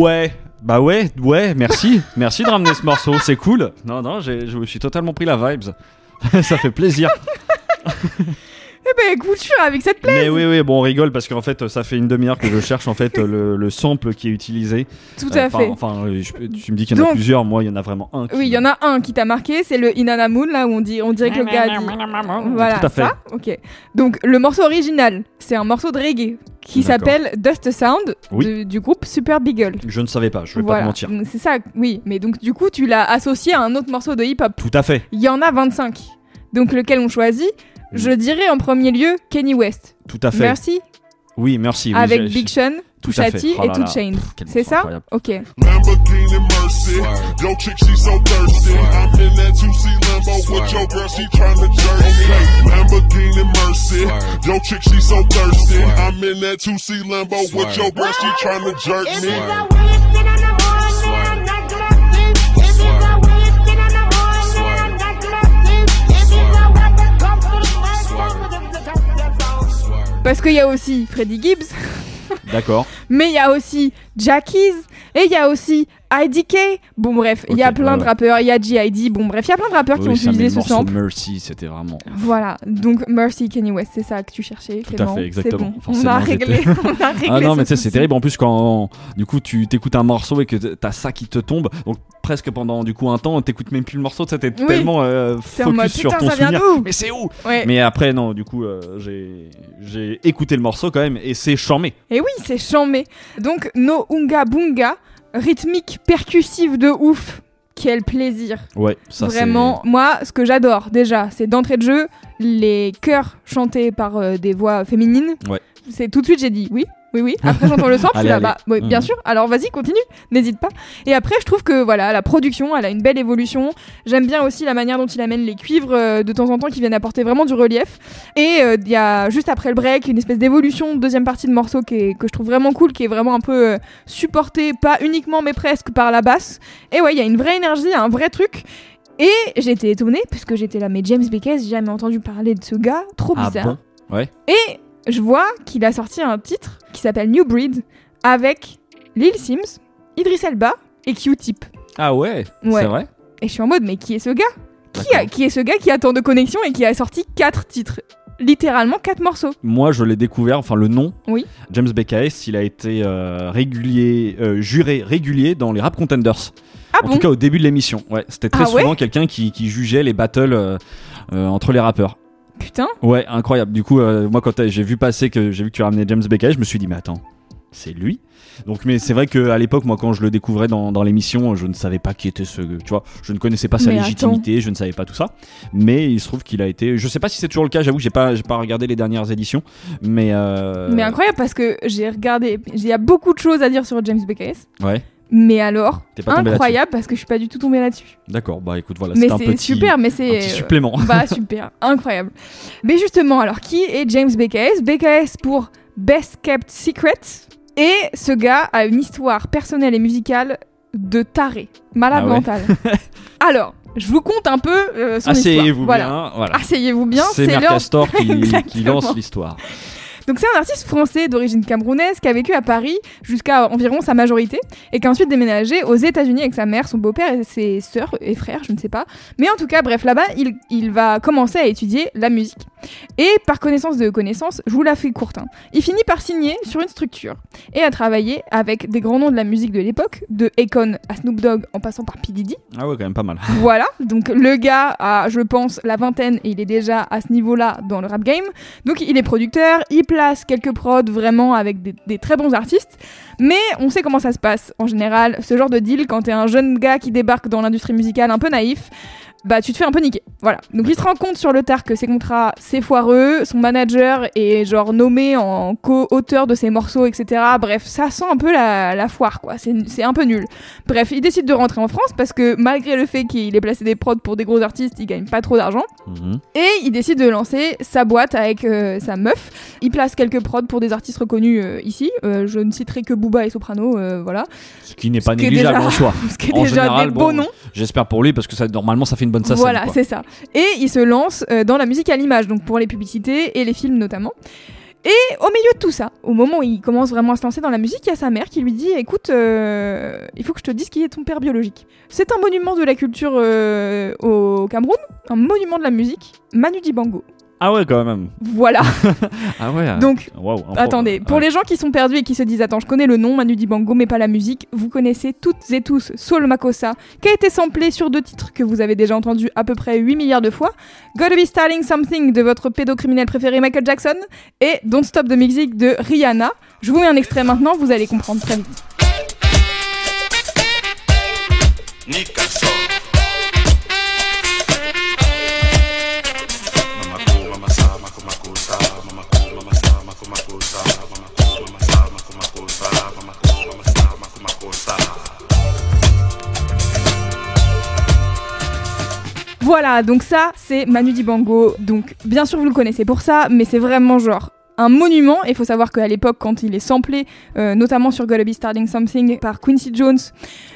[SPEAKER 2] Ouais. Bah ouais, ouais, merci. merci de ramener ce morceau, c'est cool. Non, non, je me suis totalement pris la vibes. [laughs] Ça fait plaisir. [laughs]
[SPEAKER 3] Je suis avec cette plaie.
[SPEAKER 2] Mais oui, oui, bon, on rigole parce qu'en fait, ça fait une demi-heure que je cherche en fait le, le sample qui est utilisé.
[SPEAKER 3] Tout à
[SPEAKER 2] Enfin,
[SPEAKER 3] fait.
[SPEAKER 2] Enfin, euh, je- tu me dis qu'il y en a
[SPEAKER 3] Donc-
[SPEAKER 2] plusieurs, moi, il y en a vraiment un. qui-
[SPEAKER 3] Oui, il y en a un qui t'a marqué, c'est le Inanna Moon, là où on, dit, on dirait que le gars dit. [laughs] Voilà,
[SPEAKER 2] Tout à fait.
[SPEAKER 3] ça. Ok. Donc, le morceau original, c'est un morceau de reggae qui s'appelle Dust Sound
[SPEAKER 2] Oui.
[SPEAKER 3] du, du groupe Super Beagle.
[SPEAKER 2] Je ne savais pas, je vais pas te mentir.
[SPEAKER 3] C'est ça, oui. Mais donc, du coup, tu l'as associé à un autre morceau de hip-hop.
[SPEAKER 2] Tout à fait,
[SPEAKER 3] Il y en a 25. Donc, lequel on choisit? Je dirais en premier lieu Kenny West.
[SPEAKER 2] tout à fait.
[SPEAKER 3] Merci.
[SPEAKER 2] Oui, merci. oui,
[SPEAKER 3] avec Big Sean,
[SPEAKER 2] tout Oh
[SPEAKER 3] et
[SPEAKER 2] là
[SPEAKER 3] Two
[SPEAKER 2] quel
[SPEAKER 3] C'est ça
[SPEAKER 2] incroyable.
[SPEAKER 3] Ok. Parce qu'il y a aussi Freddie Gibbs,
[SPEAKER 2] D'accord. [laughs]
[SPEAKER 3] mais il y a aussi Jackies et il y a aussi IDK. Bon bref, il y a plein
[SPEAKER 2] ouais,
[SPEAKER 3] de rappeurs, il y a GID. Bon bref, il y a plein de rappeurs qui ont utilisé ce sample.
[SPEAKER 2] Mercy, c'était vraiment.
[SPEAKER 3] Voilà, donc Mercy Kenny West, c'est ça que tu cherchais.
[SPEAKER 2] Tout à
[SPEAKER 3] Clément.
[SPEAKER 2] fait, exactement.
[SPEAKER 3] Bon. On a réglé. [laughs] on a réglé
[SPEAKER 2] Ah non, mais tu sais, c'est terrible en plus quand du coup tu t'écoutes un morceau et que t'as ça qui te tombe. Donc presque pendant du coup un temps, t'écoutes même plus le morceau, t'es
[SPEAKER 3] Oui.
[SPEAKER 2] tellement euh,
[SPEAKER 3] en mode,
[SPEAKER 2] focus sur
[SPEAKER 3] putain,
[SPEAKER 2] ton
[SPEAKER 3] ça vient
[SPEAKER 2] souvenir.
[SPEAKER 3] d'où
[SPEAKER 2] Mais c'est où
[SPEAKER 3] Ouais.
[SPEAKER 2] Mais après, non, du coup, euh, j'ai écouté le morceau quand même et c'est charmé.
[SPEAKER 3] Et oui, c'est chambé. Donc, No Unga Bunga, rythmique percussive de ouf. Quel plaisir.
[SPEAKER 2] Ouais, ça c'est.
[SPEAKER 3] Vraiment, moi, ce que j'adore déjà, c'est d'entrée de jeu, les chœurs chantés par euh, des voix féminines.
[SPEAKER 2] Ouais.
[SPEAKER 3] C'est tout de suite, j'ai dit oui, oui, oui. Après, j'entends le sample, je suis
[SPEAKER 2] Allez,
[SPEAKER 3] là,
[SPEAKER 2] allez.
[SPEAKER 3] bah, oui, bien
[SPEAKER 2] Mhm.
[SPEAKER 3] sûr. Alors, vas-y, continue, n'hésite pas. Et après, je trouve que voilà, la production, elle a une belle évolution. J'aime bien aussi la manière dont il amène les cuivres euh, de temps en temps qui viennent apporter vraiment du relief. Et euh, il y a juste après le break une espèce d'évolution, deuxième partie de morceau qui est- que je trouve vraiment cool, qui est vraiment un peu euh, supportée, pas uniquement mais presque par la basse. Et ouais, il y a une vraie énergie, un vrai truc. Et j'étais étonnée parce que j'étais là, mais James Beckes, j'ai jamais entendu parler de ce gars, trop
[SPEAKER 2] Ah
[SPEAKER 3] bizarre.
[SPEAKER 2] bon? Ouais.
[SPEAKER 3] Et je vois qu'il a sorti un titre qui s'appelle New Breed avec Lil Sims, Idris Elba et Q-Tip.
[SPEAKER 2] Ah ouais,
[SPEAKER 3] Ouais.
[SPEAKER 2] c'est vrai
[SPEAKER 3] Et je suis en mode, mais qui est ce gars? Qui, a, qui est ce gars qui a tant de connexions et qui a sorti 4 titres? Littéralement quatre morceaux.
[SPEAKER 2] Moi, je l'ai découvert, enfin le nom.
[SPEAKER 3] Oui.
[SPEAKER 2] James BKS, il a été euh, régulier, euh, juré régulier dans les Rap Contenders.
[SPEAKER 3] Ah
[SPEAKER 2] en
[SPEAKER 3] bon?
[SPEAKER 2] tout cas, au début de l'émission. Ouais, c'était très
[SPEAKER 3] Ah ouais?
[SPEAKER 2] souvent quelqu'un qui, qui jugeait les battles euh, entre les rappeurs.
[SPEAKER 3] Putain.
[SPEAKER 2] Ouais, incroyable. Du coup, euh, moi, quand j'ai vu passer que j'ai vu que tu ramenais James BKS, je me suis dit, mais attends, c'est lui? Donc, mais c'est vrai qu'à l'époque, moi, quand je le découvrais dans, dans l'émission, je ne savais pas qui était ce. Tu vois, je ne connaissais pas sa
[SPEAKER 3] Mais
[SPEAKER 2] légitimité, je ne savais pas tout ça. Mais il se trouve qu'il a été. Je sais pas si c'est toujours le cas. J'avoue, j'ai pas, j'ai pas regardé les dernières éditions, mais. euh,
[SPEAKER 3] Mais incroyable parce que j'ai regardé. Il y a beaucoup de choses à dire sur James BKS.
[SPEAKER 2] Ouais.
[SPEAKER 3] Mais alors, incroyable parce que je suis pas du tout tombée là-dessus.
[SPEAKER 2] D'accord. Bah, écoute, voilà. c'était un
[SPEAKER 3] c'est
[SPEAKER 2] petit,
[SPEAKER 3] super, mais
[SPEAKER 2] un
[SPEAKER 3] c'est.
[SPEAKER 2] petit supplément.
[SPEAKER 3] Bah super, [laughs] incroyable. Mais justement, alors qui est James BKS BKS pour Best Kept Secret. Et ce gars a une histoire personnelle et musicale de taré, malade
[SPEAKER 2] Ah ouais
[SPEAKER 3] mental. [laughs] alors, je vous conte un peu euh, son histoire.
[SPEAKER 2] Asseyez-vous
[SPEAKER 3] Voilà.
[SPEAKER 2] bien. Voilà.
[SPEAKER 3] Asseyez-vous bien,
[SPEAKER 2] c'est
[SPEAKER 3] c'est.
[SPEAKER 2] Mercastor [laughs] qui, lance l'histoire.
[SPEAKER 3] Donc c'est un artiste français d'origine camerounaise qui a vécu à Paris jusqu'à environ sa majorité et qui a ensuite déménagé aux États-Unis avec sa mère, son beau-père et ses sœurs et frères, je ne sais pas. Mais en tout cas, bref, là-bas, il, va commencer à étudier la musique. Et par connaissance de connaissances, je vous la fais courte. hein, Il finit par signer sur une structure et à travailler avec des grands noms de la musique de l'époque, de Akon à Snoop Dogg en passant par P. Diddy.
[SPEAKER 2] Ah ouais, quand même pas mal. [laughs]
[SPEAKER 3] Voilà, donc le gars a, je pense, la vingtaine et il est déjà à ce niveau-là dans le rap game. Donc il est producteur, il place quelques prods vraiment avec des, des très bons artistes. Mais on sait comment ça se passe en général, ce genre de deal quand t'es un jeune gars qui débarque dans l'industrie musicale un peu naïf. Bah, tu te fais un peu niquer. Voilà. Donc, il se rend compte sur le tard que ses contrats, c'est foireux. Son manager est genre nommé en co-auteur de ses morceaux, etc. Bref, ça sent un peu la, la foire, quoi. C'est un peu nul. Bref, il décide de rentrer en France parce que malgré le fait qu'il ait placé des prods pour des gros artistes, il gagne pas trop d'argent.
[SPEAKER 2] Mhm.
[SPEAKER 3] Et il décide de lancer sa boîte avec euh, sa meuf. Il place quelques prods pour des artistes reconnus euh, ici. Euh, je ne citerai que Booba et Soprano, voilà.
[SPEAKER 2] Ce qui n'est pas négligeable
[SPEAKER 3] déjà-
[SPEAKER 2] en soi. [laughs]
[SPEAKER 3] Ce qui est
[SPEAKER 2] En
[SPEAKER 3] déjà
[SPEAKER 2] général,
[SPEAKER 3] des
[SPEAKER 2] bon,
[SPEAKER 3] beaux noms.
[SPEAKER 2] J'espère pour lui parce que ça, normalement ça fait une bonne.
[SPEAKER 3] Voilà, c'est ça. Et il se lance euh, dans la musique à l'image, donc pour les publicités et les films notamment. Et au milieu de tout ça, au moment où il commence vraiment à se lancer dans la musique, il y a sa mère qui lui dit Écoute, euh, il faut que je te dise qui est ton père biologique. C'est un monument de la culture euh, au Cameroun, un monument de la musique, Manu Dibango.
[SPEAKER 2] Ah ouais, quand même.
[SPEAKER 3] Voilà. [laughs]
[SPEAKER 2] Ah ouais.
[SPEAKER 3] Donc,
[SPEAKER 2] Waouh, un
[SPEAKER 3] Attendez, pour
[SPEAKER 2] ouais.
[SPEAKER 3] les gens qui sont perdus et qui se disent Attends, je connais le nom Manu Dibango, mais pas la musique, vous connaissez toutes et tous Soul Makossa, qui a été samplé sur deux titres que vous avez déjà entendus à peu près 8 milliards de fois Gotta Be Starting Something de votre pédocriminel préféré Michael Jackson et Don't Stop the Music de Rihanna. Je vous mets un extrait maintenant, vous allez comprendre très vite.
[SPEAKER 5] Nicholson.
[SPEAKER 3] Voilà, donc ça, c'est Manu Dibango. Donc, bien sûr, vous le connaissez pour ça, mais c'est vraiment genre un monument. Et il faut savoir qu'à l'époque, quand il est samplé, euh, notamment sur Gotta Be Starting Something par Quincy Jones,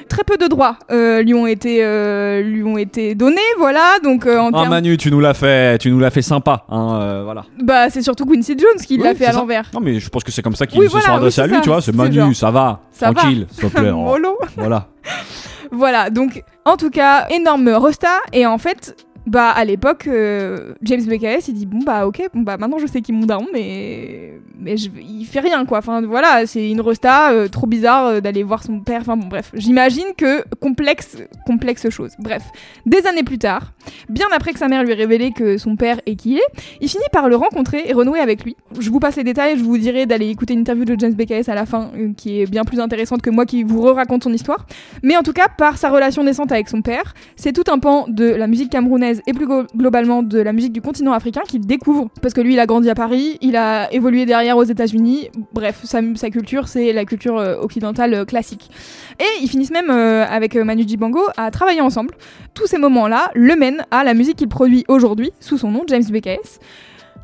[SPEAKER 3] très peu de droits euh, lui, ont été, euh, lui ont été donnés. Voilà, donc en
[SPEAKER 2] Ah Manu, tu nous l'as fait, tu nous l'as fait sympa, hein, voilà.
[SPEAKER 3] Bah, c'est surtout Quincy Jones qui
[SPEAKER 2] Oui,
[SPEAKER 3] l'a fait à l'envers.
[SPEAKER 2] Non mais je pense que c'est comme ça qu'ils
[SPEAKER 3] Oui,
[SPEAKER 2] se
[SPEAKER 3] voilà,
[SPEAKER 2] sont adressés à lui,
[SPEAKER 3] ça,
[SPEAKER 2] tu vois. C'est Manu,
[SPEAKER 3] genre,
[SPEAKER 2] ça va,
[SPEAKER 3] ça va.
[SPEAKER 2] tranquille, s'il te plaît. oh. [laughs]
[SPEAKER 3] Mollo.
[SPEAKER 2] Voilà. [laughs]
[SPEAKER 3] Voilà, donc en tout cas, énorme rosta. Et en fait, bah à l'époque, euh, James BKS il dit bon bah ok, bon bah maintenant je sais qui est mon daron, mais mais je, il fait rien quoi. Enfin voilà, c'est une rosta euh, trop bizarre euh, d'aller voir son père. Enfin bon bref, j'imagine que complexe complexe chose. Bref, des années plus tard, bien après que sa mère lui ait révélé que son père est qui il est, il finit par le rencontrer et renouer avec lui. Je vous passe les détails, je vous dirai d'aller écouter une interview de James BKS à la fin, qui est bien plus intéressante que moi qui vous re-raconte son histoire. Mais en tout cas, par sa relation naissante avec son père, c'est tout un pan de la musique camerounaise et plus glo- globalement de la musique du continent africain qu'il découvre. Parce que lui, il a grandi à Paris, il a évolué derrière aux États-Unis. Bref, sa, culture, c'est la culture euh, occidentale euh, classique. Et ils finissent même euh, avec Manu Dibango à travailler ensemble. Tous ces moments-là le mènent à la musique qu'il produit aujourd'hui sous son nom, James BKS.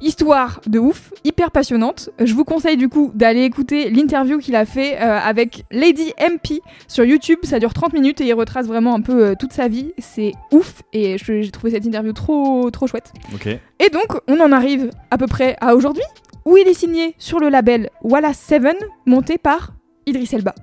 [SPEAKER 3] Histoire de ouf, hyper passionnante. Je vous conseille du coup d'aller écouter l'interview qu'il a fait euh, avec Lady MP sur YouTube. Ça dure 30 minutes et il retrace vraiment un peu euh, toute sa vie. C'est ouf et j'ai trouvé cette interview trop trop chouette.
[SPEAKER 2] Ok.
[SPEAKER 3] Et donc on en arrive à peu près à aujourd'hui où il est signé sur le label Wallace Seven monté par Idriss Elba.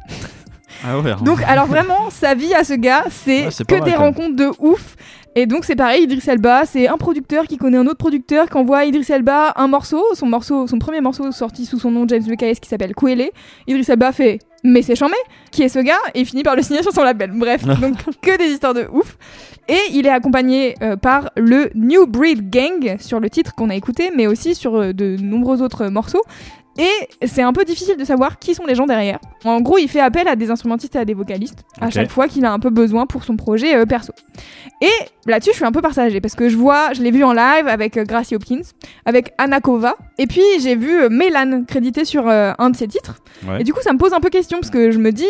[SPEAKER 2] Ah ouais.
[SPEAKER 3] Donc alors vraiment sa vie à ce gars c'est
[SPEAKER 2] Ouais,
[SPEAKER 3] que
[SPEAKER 2] mal,
[SPEAKER 3] des rencontres de ouf Et donc c'est pareil, Idris Elba, c'est un producteur qui connaît un autre producteur qui envoie à Idris Elba un morceau, son morceau, son premier morceau sorti sous son nom James BKS qui s'appelle Kwele. Idris Elba fait mais c'est chambé, qui est ce gars Et finit par le signer sur son label. Bref, donc que des histoires de ouf. Et il est accompagné euh, par le New Breed Gang sur le titre qu'on a écouté, mais aussi sur euh, de nombreux autres morceaux. Et c'est un peu difficile de savoir qui sont les gens derrière. En gros, il fait appel à des instrumentistes et à des vocalistes à chaque fois qu'il a un peu besoin pour son projet euh, perso. Et là-dessus, je suis un peu partagée parce que je vois, je l'ai vu en live avec euh, Gracie Hopkins, avec Anna Kova, et puis j'ai vu euh, Mélan crédité sur euh, un de ses titres.
[SPEAKER 2] Ouais.
[SPEAKER 3] Et du coup, ça me pose un peu question parce que je me dis,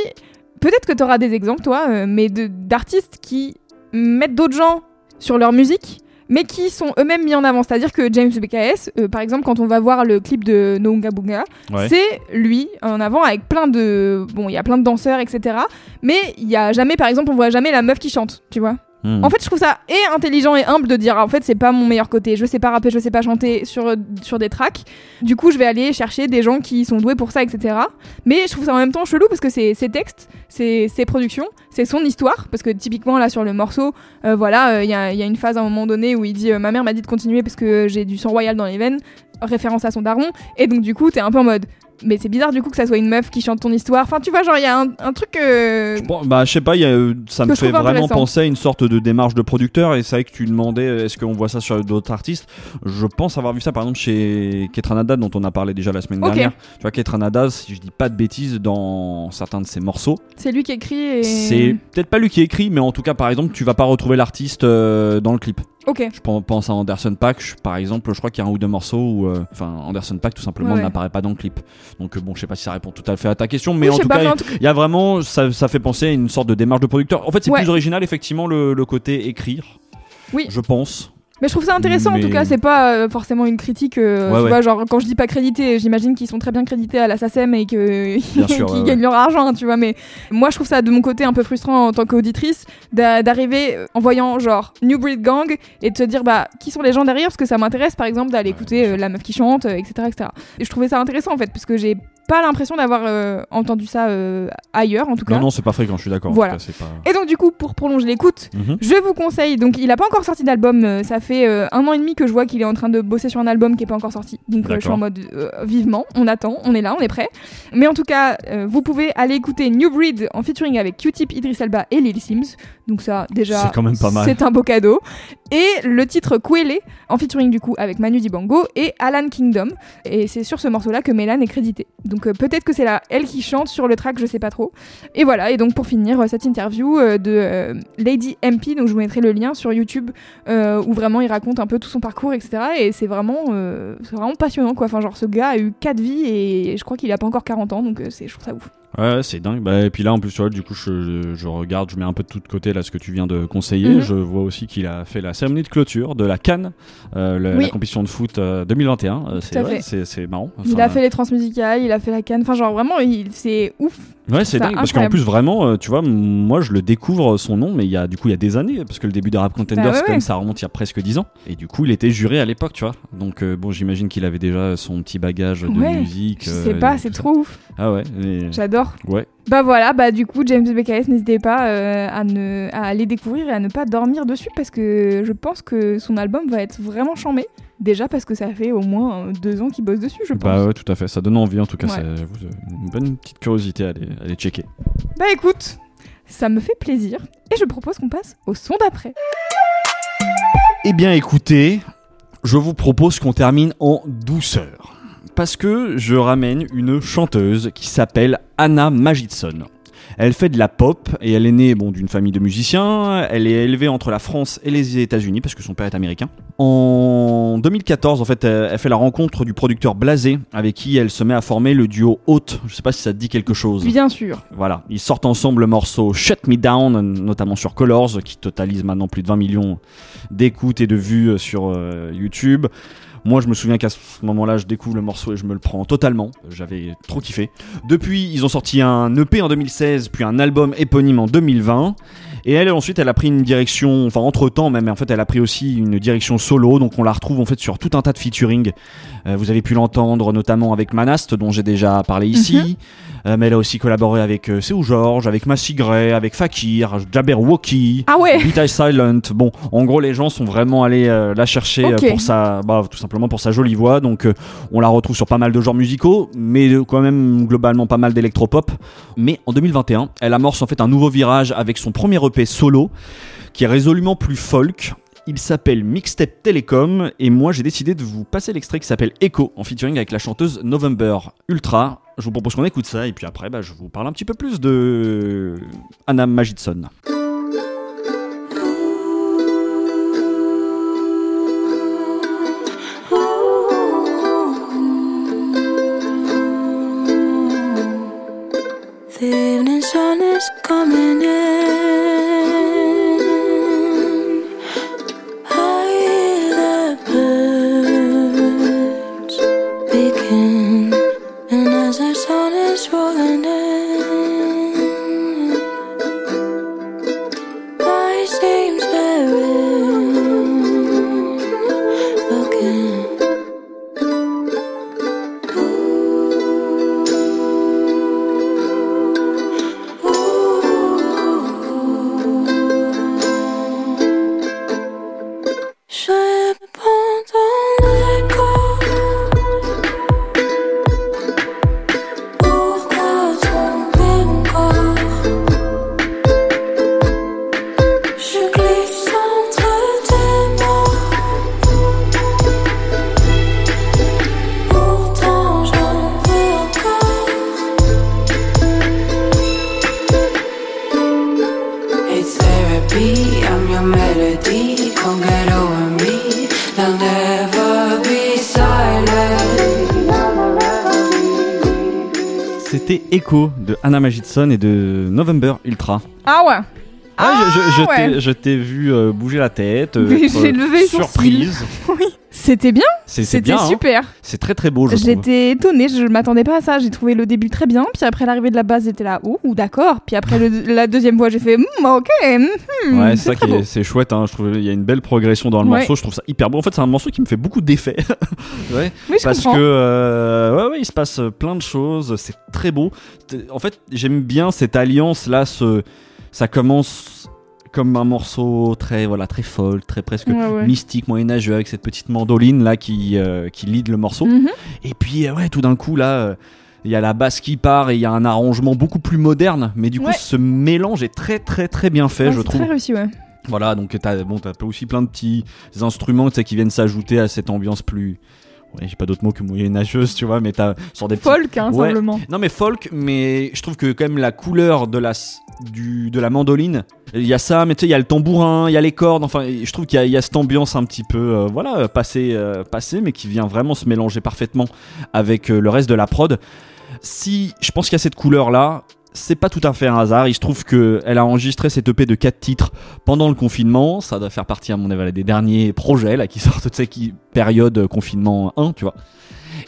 [SPEAKER 3] peut-être que tu auras des exemples, toi, euh, mais d'artistes qui mettent d'autres gens sur leur musique, mais qui sont eux-mêmes mis en avant. C'est-à-dire que James BKS, euh, par exemple, quand on va voir le clip de Noonga Boonga,
[SPEAKER 2] Ouais.
[SPEAKER 3] c'est lui en avant avec plein de. Bon, il y a plein de danseurs, etc. Mais il y a jamais, par exemple, on voit jamais la meuf qui chante, tu vois.
[SPEAKER 2] Hmm.
[SPEAKER 3] En fait, je trouve ça et intelligent et humble de dire ah, en fait, c'est pas mon meilleur côté. Je sais pas rapper, je sais pas chanter sur, sur des tracks. Du coup, je vais aller chercher des gens qui sont doués pour ça, etc. Mais je trouve ça en même temps chelou parce que c'est ses textes, c'est ses productions, c'est son histoire. Parce que typiquement, là, sur le morceau, euh, voilà, euh, il y, y a une phase à un moment donné où il dit euh, Ma mère m'a dit de continuer parce que j'ai du sang royal dans les veines, référence à son daron. Et donc, du coup, t'es un peu en mode Mais c'est bizarre, du coup, que ça soit une meuf qui chante ton histoire. Enfin, tu vois, genre, il y a un, un truc. euh,
[SPEAKER 2] Bon, bah, je sais pas, il y a, euh, ça me fait vraiment penser à une sorte de démarche de producteur. Et c'est vrai que tu demandais euh, est-ce qu'on voit ça sur d'autres artistes? Je pense avoir vu ça par exemple chez Ketranada, dont on a parlé déjà la semaine dernière. Tu vois, Ketranada, si je dis pas de bêtises, dans certains de ses morceaux,
[SPEAKER 3] C'est lui qui écrit et.
[SPEAKER 2] c'est peut-être pas lui qui écrit, mais en tout cas, par exemple, tu vas pas retrouver l'artiste euh, dans le clip.
[SPEAKER 3] Ok.
[SPEAKER 2] Je pen- pense à Anderson Paak, je- par exemple, je crois qu'il y a un ou deux morceaux où, euh, enfin, Anderson Paak tout simplement
[SPEAKER 3] Ouais.
[SPEAKER 2] n'apparaît pas dans le clip. Donc euh, bon, je sais pas si ça répond tout à fait à ta question, mais
[SPEAKER 3] Oui,
[SPEAKER 2] en
[SPEAKER 3] je sais
[SPEAKER 2] tout
[SPEAKER 3] pas,
[SPEAKER 2] cas,
[SPEAKER 3] en tout
[SPEAKER 2] il y a vraiment, ça, ça fait penser à une sorte de démarche de producteur. En fait, c'est
[SPEAKER 3] Ouais.
[SPEAKER 2] plus original, effectivement, le, le côté écrire.
[SPEAKER 3] Oui.
[SPEAKER 2] Je pense.
[SPEAKER 3] Mais je trouve ça intéressant en tout cas, c'est pas euh, forcément une critique. euh,
[SPEAKER 2] Ouais,
[SPEAKER 3] tu
[SPEAKER 2] ouais.
[SPEAKER 3] vois, genre quand je dis pas crédité, j'imagine qu'ils sont très bien crédités à la SACEM et [laughs] qu'ils
[SPEAKER 2] ouais,
[SPEAKER 3] gagnent leur argent, tu vois. Mais moi je trouve ça de mon côté un peu frustrant en tant qu'auditrice d'a- d'arriver euh, en voyant genre New Breed Gang et de se dire bah qui sont les gens derrière parce que ça m'intéresse par exemple d'aller écouter euh, la meuf qui chante, etc., etc. Et je trouvais ça intéressant en fait parce que j'ai pas l'impression d'avoir euh, entendu ça euh, ailleurs en tout cas.
[SPEAKER 2] Non, non, c'est pas fréquent, je suis d'accord. en
[SPEAKER 3] Voilà.
[SPEAKER 2] tout cas, c'est pas...
[SPEAKER 3] Et donc du coup pour prolonger l'écoute,
[SPEAKER 2] Mhm.
[SPEAKER 3] je vous conseille, donc il a pas encore sorti d'album, euh, ça fait un an et demi que je vois qu'il est en train de bosser sur un album qui est pas encore sorti. Donc je suis en mode vivement, on attend, on est là, on est prêt. Mais en tout cas, vous pouvez aller écouter New Breed en featuring avec Q-Tip, Idris Elba et Lil Sims. Donc ça déjà,
[SPEAKER 2] C'est quand même pas mal.
[SPEAKER 3] c'est un beau cadeau. Et le titre Kwele en featuring du coup avec Manu Dibango et Alan Kingdom. Et c'est sur ce morceau-là que Mélan est crédité. Donc euh, peut-être que c'est la elle qui chante sur le track, je sais pas trop. Et voilà, et donc pour finir euh, cette interview euh, de Lady MP, donc je vous mettrai le lien sur YouTube où vraiment il raconte un peu tout son parcours, etc. Et c'est vraiment, vraiment passionnant quoi. Enfin, genre ce gars a eu 4 vies et je crois qu'il a pas encore 40 ans, donc c'est, je trouve ça ouf.
[SPEAKER 2] Ouais, c'est dingue. Bah, et puis là, en plus, tu vois, du coup, je, je regarde, je mets un peu de tout de côté là ce que tu viens de conseiller.
[SPEAKER 3] Mhm.
[SPEAKER 2] Je vois aussi qu'il a fait la cérémonie de clôture de la Cannes, euh, le-
[SPEAKER 3] Oui.
[SPEAKER 2] la compétition de foot euh, 2021. Euh, c'est ouais, marrant.
[SPEAKER 3] il a fait les transmusicales, il a fait la canne, enfin genre vraiment, il, c'est ouf.
[SPEAKER 2] Ouais, c'est dingue parce qu'en plus vraiment, euh, tu vois, moi je le découvre son nom, mais il y a du coup il y a des années parce que le début de Rap Contenders,
[SPEAKER 3] Bah ouais,
[SPEAKER 2] comme
[SPEAKER 3] ouais.
[SPEAKER 2] ça remonte il y a presque 10 ans, et du coup il était juré à l'époque, tu vois. Donc euh, bon, j'imagine qu'il avait déjà son petit bagage de
[SPEAKER 3] Ouais,
[SPEAKER 2] musique.
[SPEAKER 3] Je
[SPEAKER 2] euh,
[SPEAKER 3] sais pas, c'est trop ouf.
[SPEAKER 2] Ah ouais,
[SPEAKER 3] J'adore.
[SPEAKER 2] ouais.
[SPEAKER 3] Bah voilà, bah du coup, James BKS, n'hésitez pas euh, à, ne, à aller découvrir et à ne pas dormir dessus parce que je pense que son album va être vraiment chambé. Déjà parce que ça fait au moins euh, deux ans qu'il bosse dessus, je pense.
[SPEAKER 2] Bah ouais, tout à fait. Ça donne envie en tout cas.
[SPEAKER 3] Ouais.
[SPEAKER 2] j'avoue, c'est une bonne petite curiosité à aller, à aller checker.
[SPEAKER 3] Bah écoute, ça me fait plaisir et je propose qu'on passe au son d'après.
[SPEAKER 2] Eh bien écoutez, je vous propose qu'on termine en douceur. Parce que je ramène une chanteuse qui s'appelle Anna Magidson. Elle fait de la pop et elle est née bon, d'une famille de musiciens. Elle est élevée entre la France et les États-Unis parce que son père est américain. En 2014, en fait, elle fait la rencontre du producteur Blasé avec qui elle se met à former le duo Haute. Je sais pas si ça te dit quelque chose.
[SPEAKER 3] Bien sûr.
[SPEAKER 2] Voilà, ils sortent ensemble le morceau Shut Me Down, notamment sur Colors, qui totalise maintenant plus de 20 millions d'écoutes et de vues sur euh, YouTube. Moi, je me souviens qu'à ce moment-là, je découvre le morceau et je me le prends totalement. J'avais trop kiffé. Depuis, ils ont sorti un EP en 2016, puis un album éponyme en 2020. Et elle ensuite elle a pris une direction, enfin entre temps même, en fait elle a pris aussi une direction solo, donc on la retrouve en fait sur tout un tas de featuring. Euh, vous avez pu l'entendre notamment avec Manast dont j'ai déjà parlé ici, Euh, mais elle a aussi collaboré avec euh, Seu George, avec Massy Gray, avec Fakir, Jabberwocky.
[SPEAKER 3] Ah ouais
[SPEAKER 2] I Silent. Bon, en gros, les gens sont vraiment allés euh, la chercher pour sa, bah, tout simplement pour sa jolie voix. Donc, on la retrouve sur pas mal de genres musicaux, mais quand même globalement pas mal d'électropop. Mais en 2021, elle amorce en fait un nouveau virage avec son premier Solo, qui est résolument plus folk. Il s'appelle Mixtape Telecom et moi j'ai décidé de vous passer l'extrait qui s'appelle Echo en featuring avec la chanteuse November Ultra. Je vous propose qu'on écoute ça et puis après bah, je vous parle un petit peu plus de Anna Magidson.
[SPEAKER 6] I seem
[SPEAKER 2] Et de November Ultra.
[SPEAKER 3] Ah ouais
[SPEAKER 2] Ah, je, je- je
[SPEAKER 3] ouais.
[SPEAKER 2] t'ai- je t'ai vu euh, bouger la tête, euh,
[SPEAKER 3] j'ai levé
[SPEAKER 2] surprise. [laughs]
[SPEAKER 3] C'était bien, c'était
[SPEAKER 2] hein.
[SPEAKER 3] super.
[SPEAKER 2] c'est très très beau.
[SPEAKER 3] J'étais étonnée, je m'attendais pas à ça. J'ai trouvé le début très bien, puis après l'arrivée de la base, j'étais là, ouh, d'accord. Puis après le- la deuxième voix, j'ai fait, Hmm, ok. hmm,
[SPEAKER 2] Ouais, c'est ça qui c'est chouette. Hein. Je trouve il y a une belle progression dans le
[SPEAKER 3] Ouais.
[SPEAKER 2] morceau. Je trouve ça hyper beau. En fait, c'est un morceau qui me fait beaucoup d'effets. [laughs] ouais,
[SPEAKER 3] Oui, je
[SPEAKER 2] parce
[SPEAKER 3] comprends.
[SPEAKER 2] que euh, ouais, ouais, il se passe plein de choses. C'est très beau. En fait, j'aime bien cette alliance là. Ce, ça commence comme un morceau très voilà très folk, très presque
[SPEAKER 3] Ouais, ouais.
[SPEAKER 2] mystique, moyenâgeux avec cette petite mandoline là qui euh, qui lead le morceau.
[SPEAKER 3] Mhm.
[SPEAKER 2] Et puis, euh, ouais, tout d'un coup, là, euh, il y a la basse qui part et il y a un arrangement beaucoup plus moderne. Mais du coup,
[SPEAKER 3] Ouais.
[SPEAKER 2] ce mélange est très, très, très bien fait, je trouve.
[SPEAKER 3] très réussi, ouais.
[SPEAKER 2] Voilà, donc t'as bon, t'as aussi plein de petits instruments qui viennent s'ajouter à cette ambiance plus. Ouais, j'ai pas d'autre mot que moyenâgeuse, tu vois, mais t'as sur des petits-
[SPEAKER 3] Folk, hein,
[SPEAKER 2] Ouais.
[SPEAKER 3] simplement.
[SPEAKER 2] Non, mais folk, mais je trouve que quand même la couleur de la, du, de la mandoline, il y a ça, mais tu sais, il y a le tambourin, il y a les cordes, enfin, je trouve qu'il y, y a cette ambiance un petit peu, euh, voilà, passée, euh, passée, mais qui vient vraiment se mélanger parfaitement avec euh, le reste de la prod. Si je pense qu'il y a cette couleur là, c'est pas tout à fait un hasard. Il se trouve que elle a enregistré cette EP de 4 titres pendant le confinement. Ça doit faire partie, à mon avis, des derniers projets là qui sortent, sais, qui période euh, confinement 1, tu vois.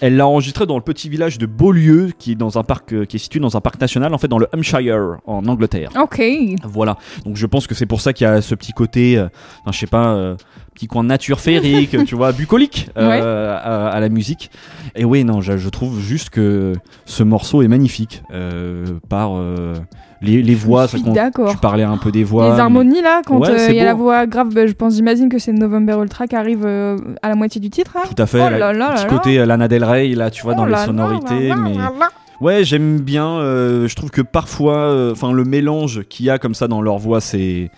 [SPEAKER 2] Elle l'a enregistré dans le petit village de Beaulieu, qui est dans un parc, euh, qui est situé dans un parc national, en fait, dans le Hampshire, en Angleterre.
[SPEAKER 3] Ok.
[SPEAKER 2] Voilà. Donc je pense que c'est pour ça qu'il y a ce petit côté, euh, je sais pas, euh, petit coin de nature féerique, [laughs] tu vois, bucolique euh,
[SPEAKER 3] Ouais.
[SPEAKER 2] à, à la musique. Et oui, non, je, je trouve juste que ce morceau est magnifique par les, les voix.
[SPEAKER 3] Je suis
[SPEAKER 2] ça. Tu parlais un peu des voix.
[SPEAKER 3] Les harmonies là, quand
[SPEAKER 2] Ouais,
[SPEAKER 3] euh, il y a la voix grave, bah, je pense, j'imagine que c'est November Ultra qui arrive euh, à la moitié du titre. hein.
[SPEAKER 2] Tout à fait.
[SPEAKER 3] Oh
[SPEAKER 2] là,
[SPEAKER 3] là
[SPEAKER 2] petit
[SPEAKER 3] là
[SPEAKER 2] côté euh, Lana Del Rey, là, tu vois, dans
[SPEAKER 3] Oh
[SPEAKER 2] les
[SPEAKER 3] là là
[SPEAKER 2] sonorités. mais. Ouais, j'aime bien. je trouve que parfois, enfin, le mélange qu'il y a comme ça dans leur voix, c'est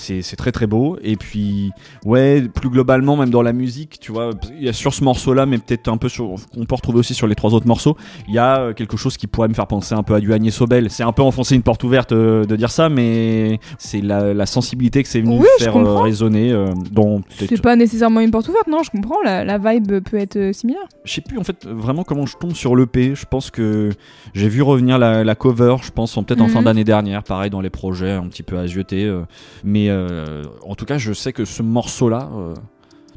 [SPEAKER 2] c'est très très beau. Et puis, ouais, plus globalement, même dans la musique, tu vois, il y a sur ce morceau-là, mais peut-être un peu sur, qu'on peut retrouver aussi sur les trois autres morceaux. Il y a euh, quelque chose qui pourrait me faire penser un peu à du Agnès Sobel. C'est un peu enfoncer une porte ouverte euh, de dire ça, mais c'est la, la sensibilité que c'est venu
[SPEAKER 3] Oui,
[SPEAKER 2] faire euh, résonner euh,
[SPEAKER 3] C'est pas nécessairement une porte ouverte, non, je comprends, la, la vibe peut être similaire.
[SPEAKER 2] je sais plus en fait vraiment comment je tombe sur l'EP. Je pense que j'ai vu revenir la, la cover, je pense en- peut-être en
[SPEAKER 3] Mhm.
[SPEAKER 2] fin d'année dernière, pareil dans les projets un petit peu à zioter. euh, mais euh, en tout cas, je sais que ce morceau-là, euh,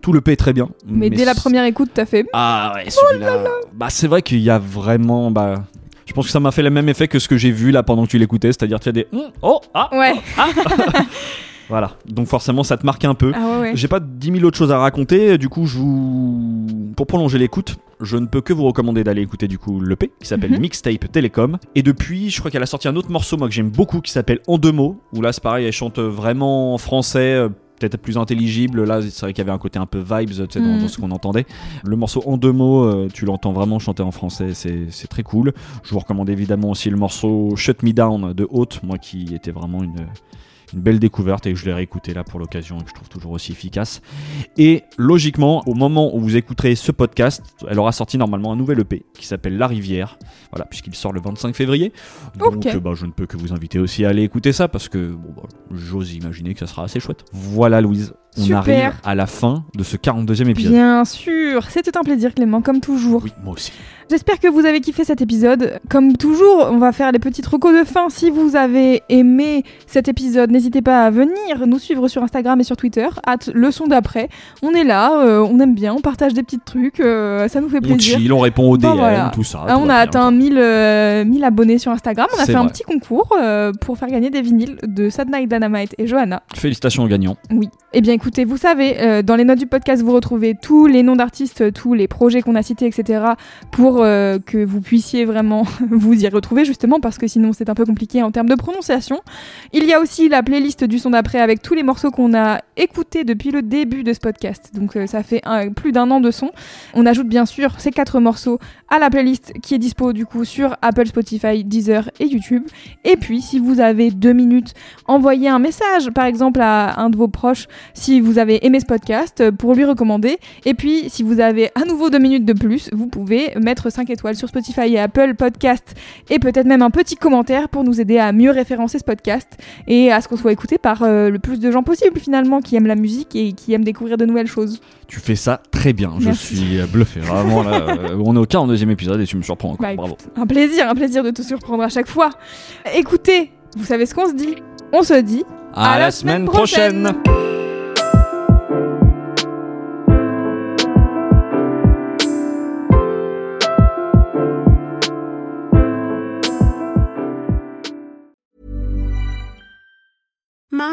[SPEAKER 2] tout l'EP est très bien.
[SPEAKER 3] Mais, dès la première écoute, t'as fait.
[SPEAKER 2] Ah ouais, celui-là. bah c'est vrai qu'il y a vraiment. Bah, je pense que ça m'a fait le même effet que ce que j'ai vu là pendant que tu l'écoutais, c'est-à-dire qu'il y a des hum, oh ah
[SPEAKER 3] Ouais. [laughs]
[SPEAKER 2] voilà. Donc forcément ça te marque un peu.
[SPEAKER 3] Ah ouais.
[SPEAKER 2] J'ai pas 10 000 autres choses à raconter, du coup je vous... Pour prolonger l'écoute, je ne peux que vous recommander d'aller écouter du coup l'EP qui s'appelle
[SPEAKER 3] Mhm.
[SPEAKER 2] Mixtape Télécom. Et depuis, je crois qu'elle a sorti un autre morceau moi que j'aime beaucoup qui s'appelle En deux mots, où là c'est pareil, elle chante vraiment en français, euh, peut-être plus intelligible. Là c'est vrai qu'il y avait un côté un peu vibes tu sais, dans,
[SPEAKER 3] Mhm.
[SPEAKER 2] dans ce qu'on entendait. Le morceau En deux mots, euh, tu l'entends vraiment chanter en français, c'est très cool. Je vous recommande évidemment aussi le morceau Shut Me Down de Haute, moi qui était vraiment une une belle découverte et que je l'ai réécouté là pour l'occasion et que je trouve toujours aussi efficace. Et logiquement, au moment où vous écouterez ce podcast, elle aura sorti normalement un nouvel EP qui s'appelle La Rivière, voilà, puisqu'il sort le 25 février. Donc bah, je ne peux que vous inviter aussi à aller écouter ça parce que bon, bah, j'ose imaginer que ça sera assez chouette. Voilà Louise, on
[SPEAKER 3] Super.
[SPEAKER 2] arrive à la fin de ce 42e épisode.
[SPEAKER 3] Bien sûr, c'était un plaisir Clément, comme toujours.
[SPEAKER 2] Oui, moi aussi.
[SPEAKER 3] J'espère que vous avez kiffé cet épisode. Comme toujours, on va faire les petites recos de fin. Si vous avez aimé cet épisode, n'hésitez pas à venir nous suivre sur Instagram et sur Twitter, at le son d'après. On est là, euh, on aime bien, on partage des petits trucs, euh, ça nous fait
[SPEAKER 2] On
[SPEAKER 3] plaisir.
[SPEAKER 2] chill, on répond aux DM,
[SPEAKER 3] voilà.
[SPEAKER 2] tout ça.
[SPEAKER 3] Ah,
[SPEAKER 2] tout
[SPEAKER 3] on a atteint 1000, euh, 1000 abonnés sur Instagram. On a fait un petit concours pour faire gagner des vinyles de Sad Night Dynamite et Johanna.
[SPEAKER 2] Félicitations aux gagnants.
[SPEAKER 3] Oui. Eh bien, écoutez, vous savez, euh, dans les notes du podcast, vous retrouvez tous les noms d'artistes, tous les projets qu'on a cités, etc., pour euh, que vous puissiez vraiment [laughs] vous y retrouver, justement, parce que sinon c'est un peu compliqué en termes de prononciation. Il y a aussi la playlist du son d'après avec tous les morceaux qu'on a écoutés depuis le début de ce podcast. Donc, euh, ça fait plus d'un an de son. On ajoute bien sûr ces quatre morceaux à la playlist qui est dispo du coup sur Apple, Spotify, Deezer et YouTube. Et puis, si vous avez deux minutes, envoyez un message, par exemple, à un de vos proches si vous avez aimé ce podcast euh, pour lui recommander. Et puis, si vous avez à nouveau deux minutes de plus, vous pouvez mettre 5 étoiles sur Spotify et Apple Podcast et peut-être même un petit commentaire pour nous aider à mieux référencer ce podcast et à ce qu'on soit écouté par euh, le plus de gens possible finalement qui aiment la musique et qui aiment découvrir de nouvelles choses.
[SPEAKER 2] Tu fais ça très bien. Je suis bluffé. Vraiment, là, euh, on est au 42e épisode et tu me surprends encore.
[SPEAKER 3] Bah,
[SPEAKER 2] Bravo.
[SPEAKER 3] Un plaisir, un plaisir de te surprendre à chaque fois. Écoutez, vous savez ce qu'on se dit? On se dit
[SPEAKER 2] À,
[SPEAKER 3] À
[SPEAKER 2] la
[SPEAKER 3] la
[SPEAKER 2] semaine
[SPEAKER 3] semaine
[SPEAKER 2] prochaine.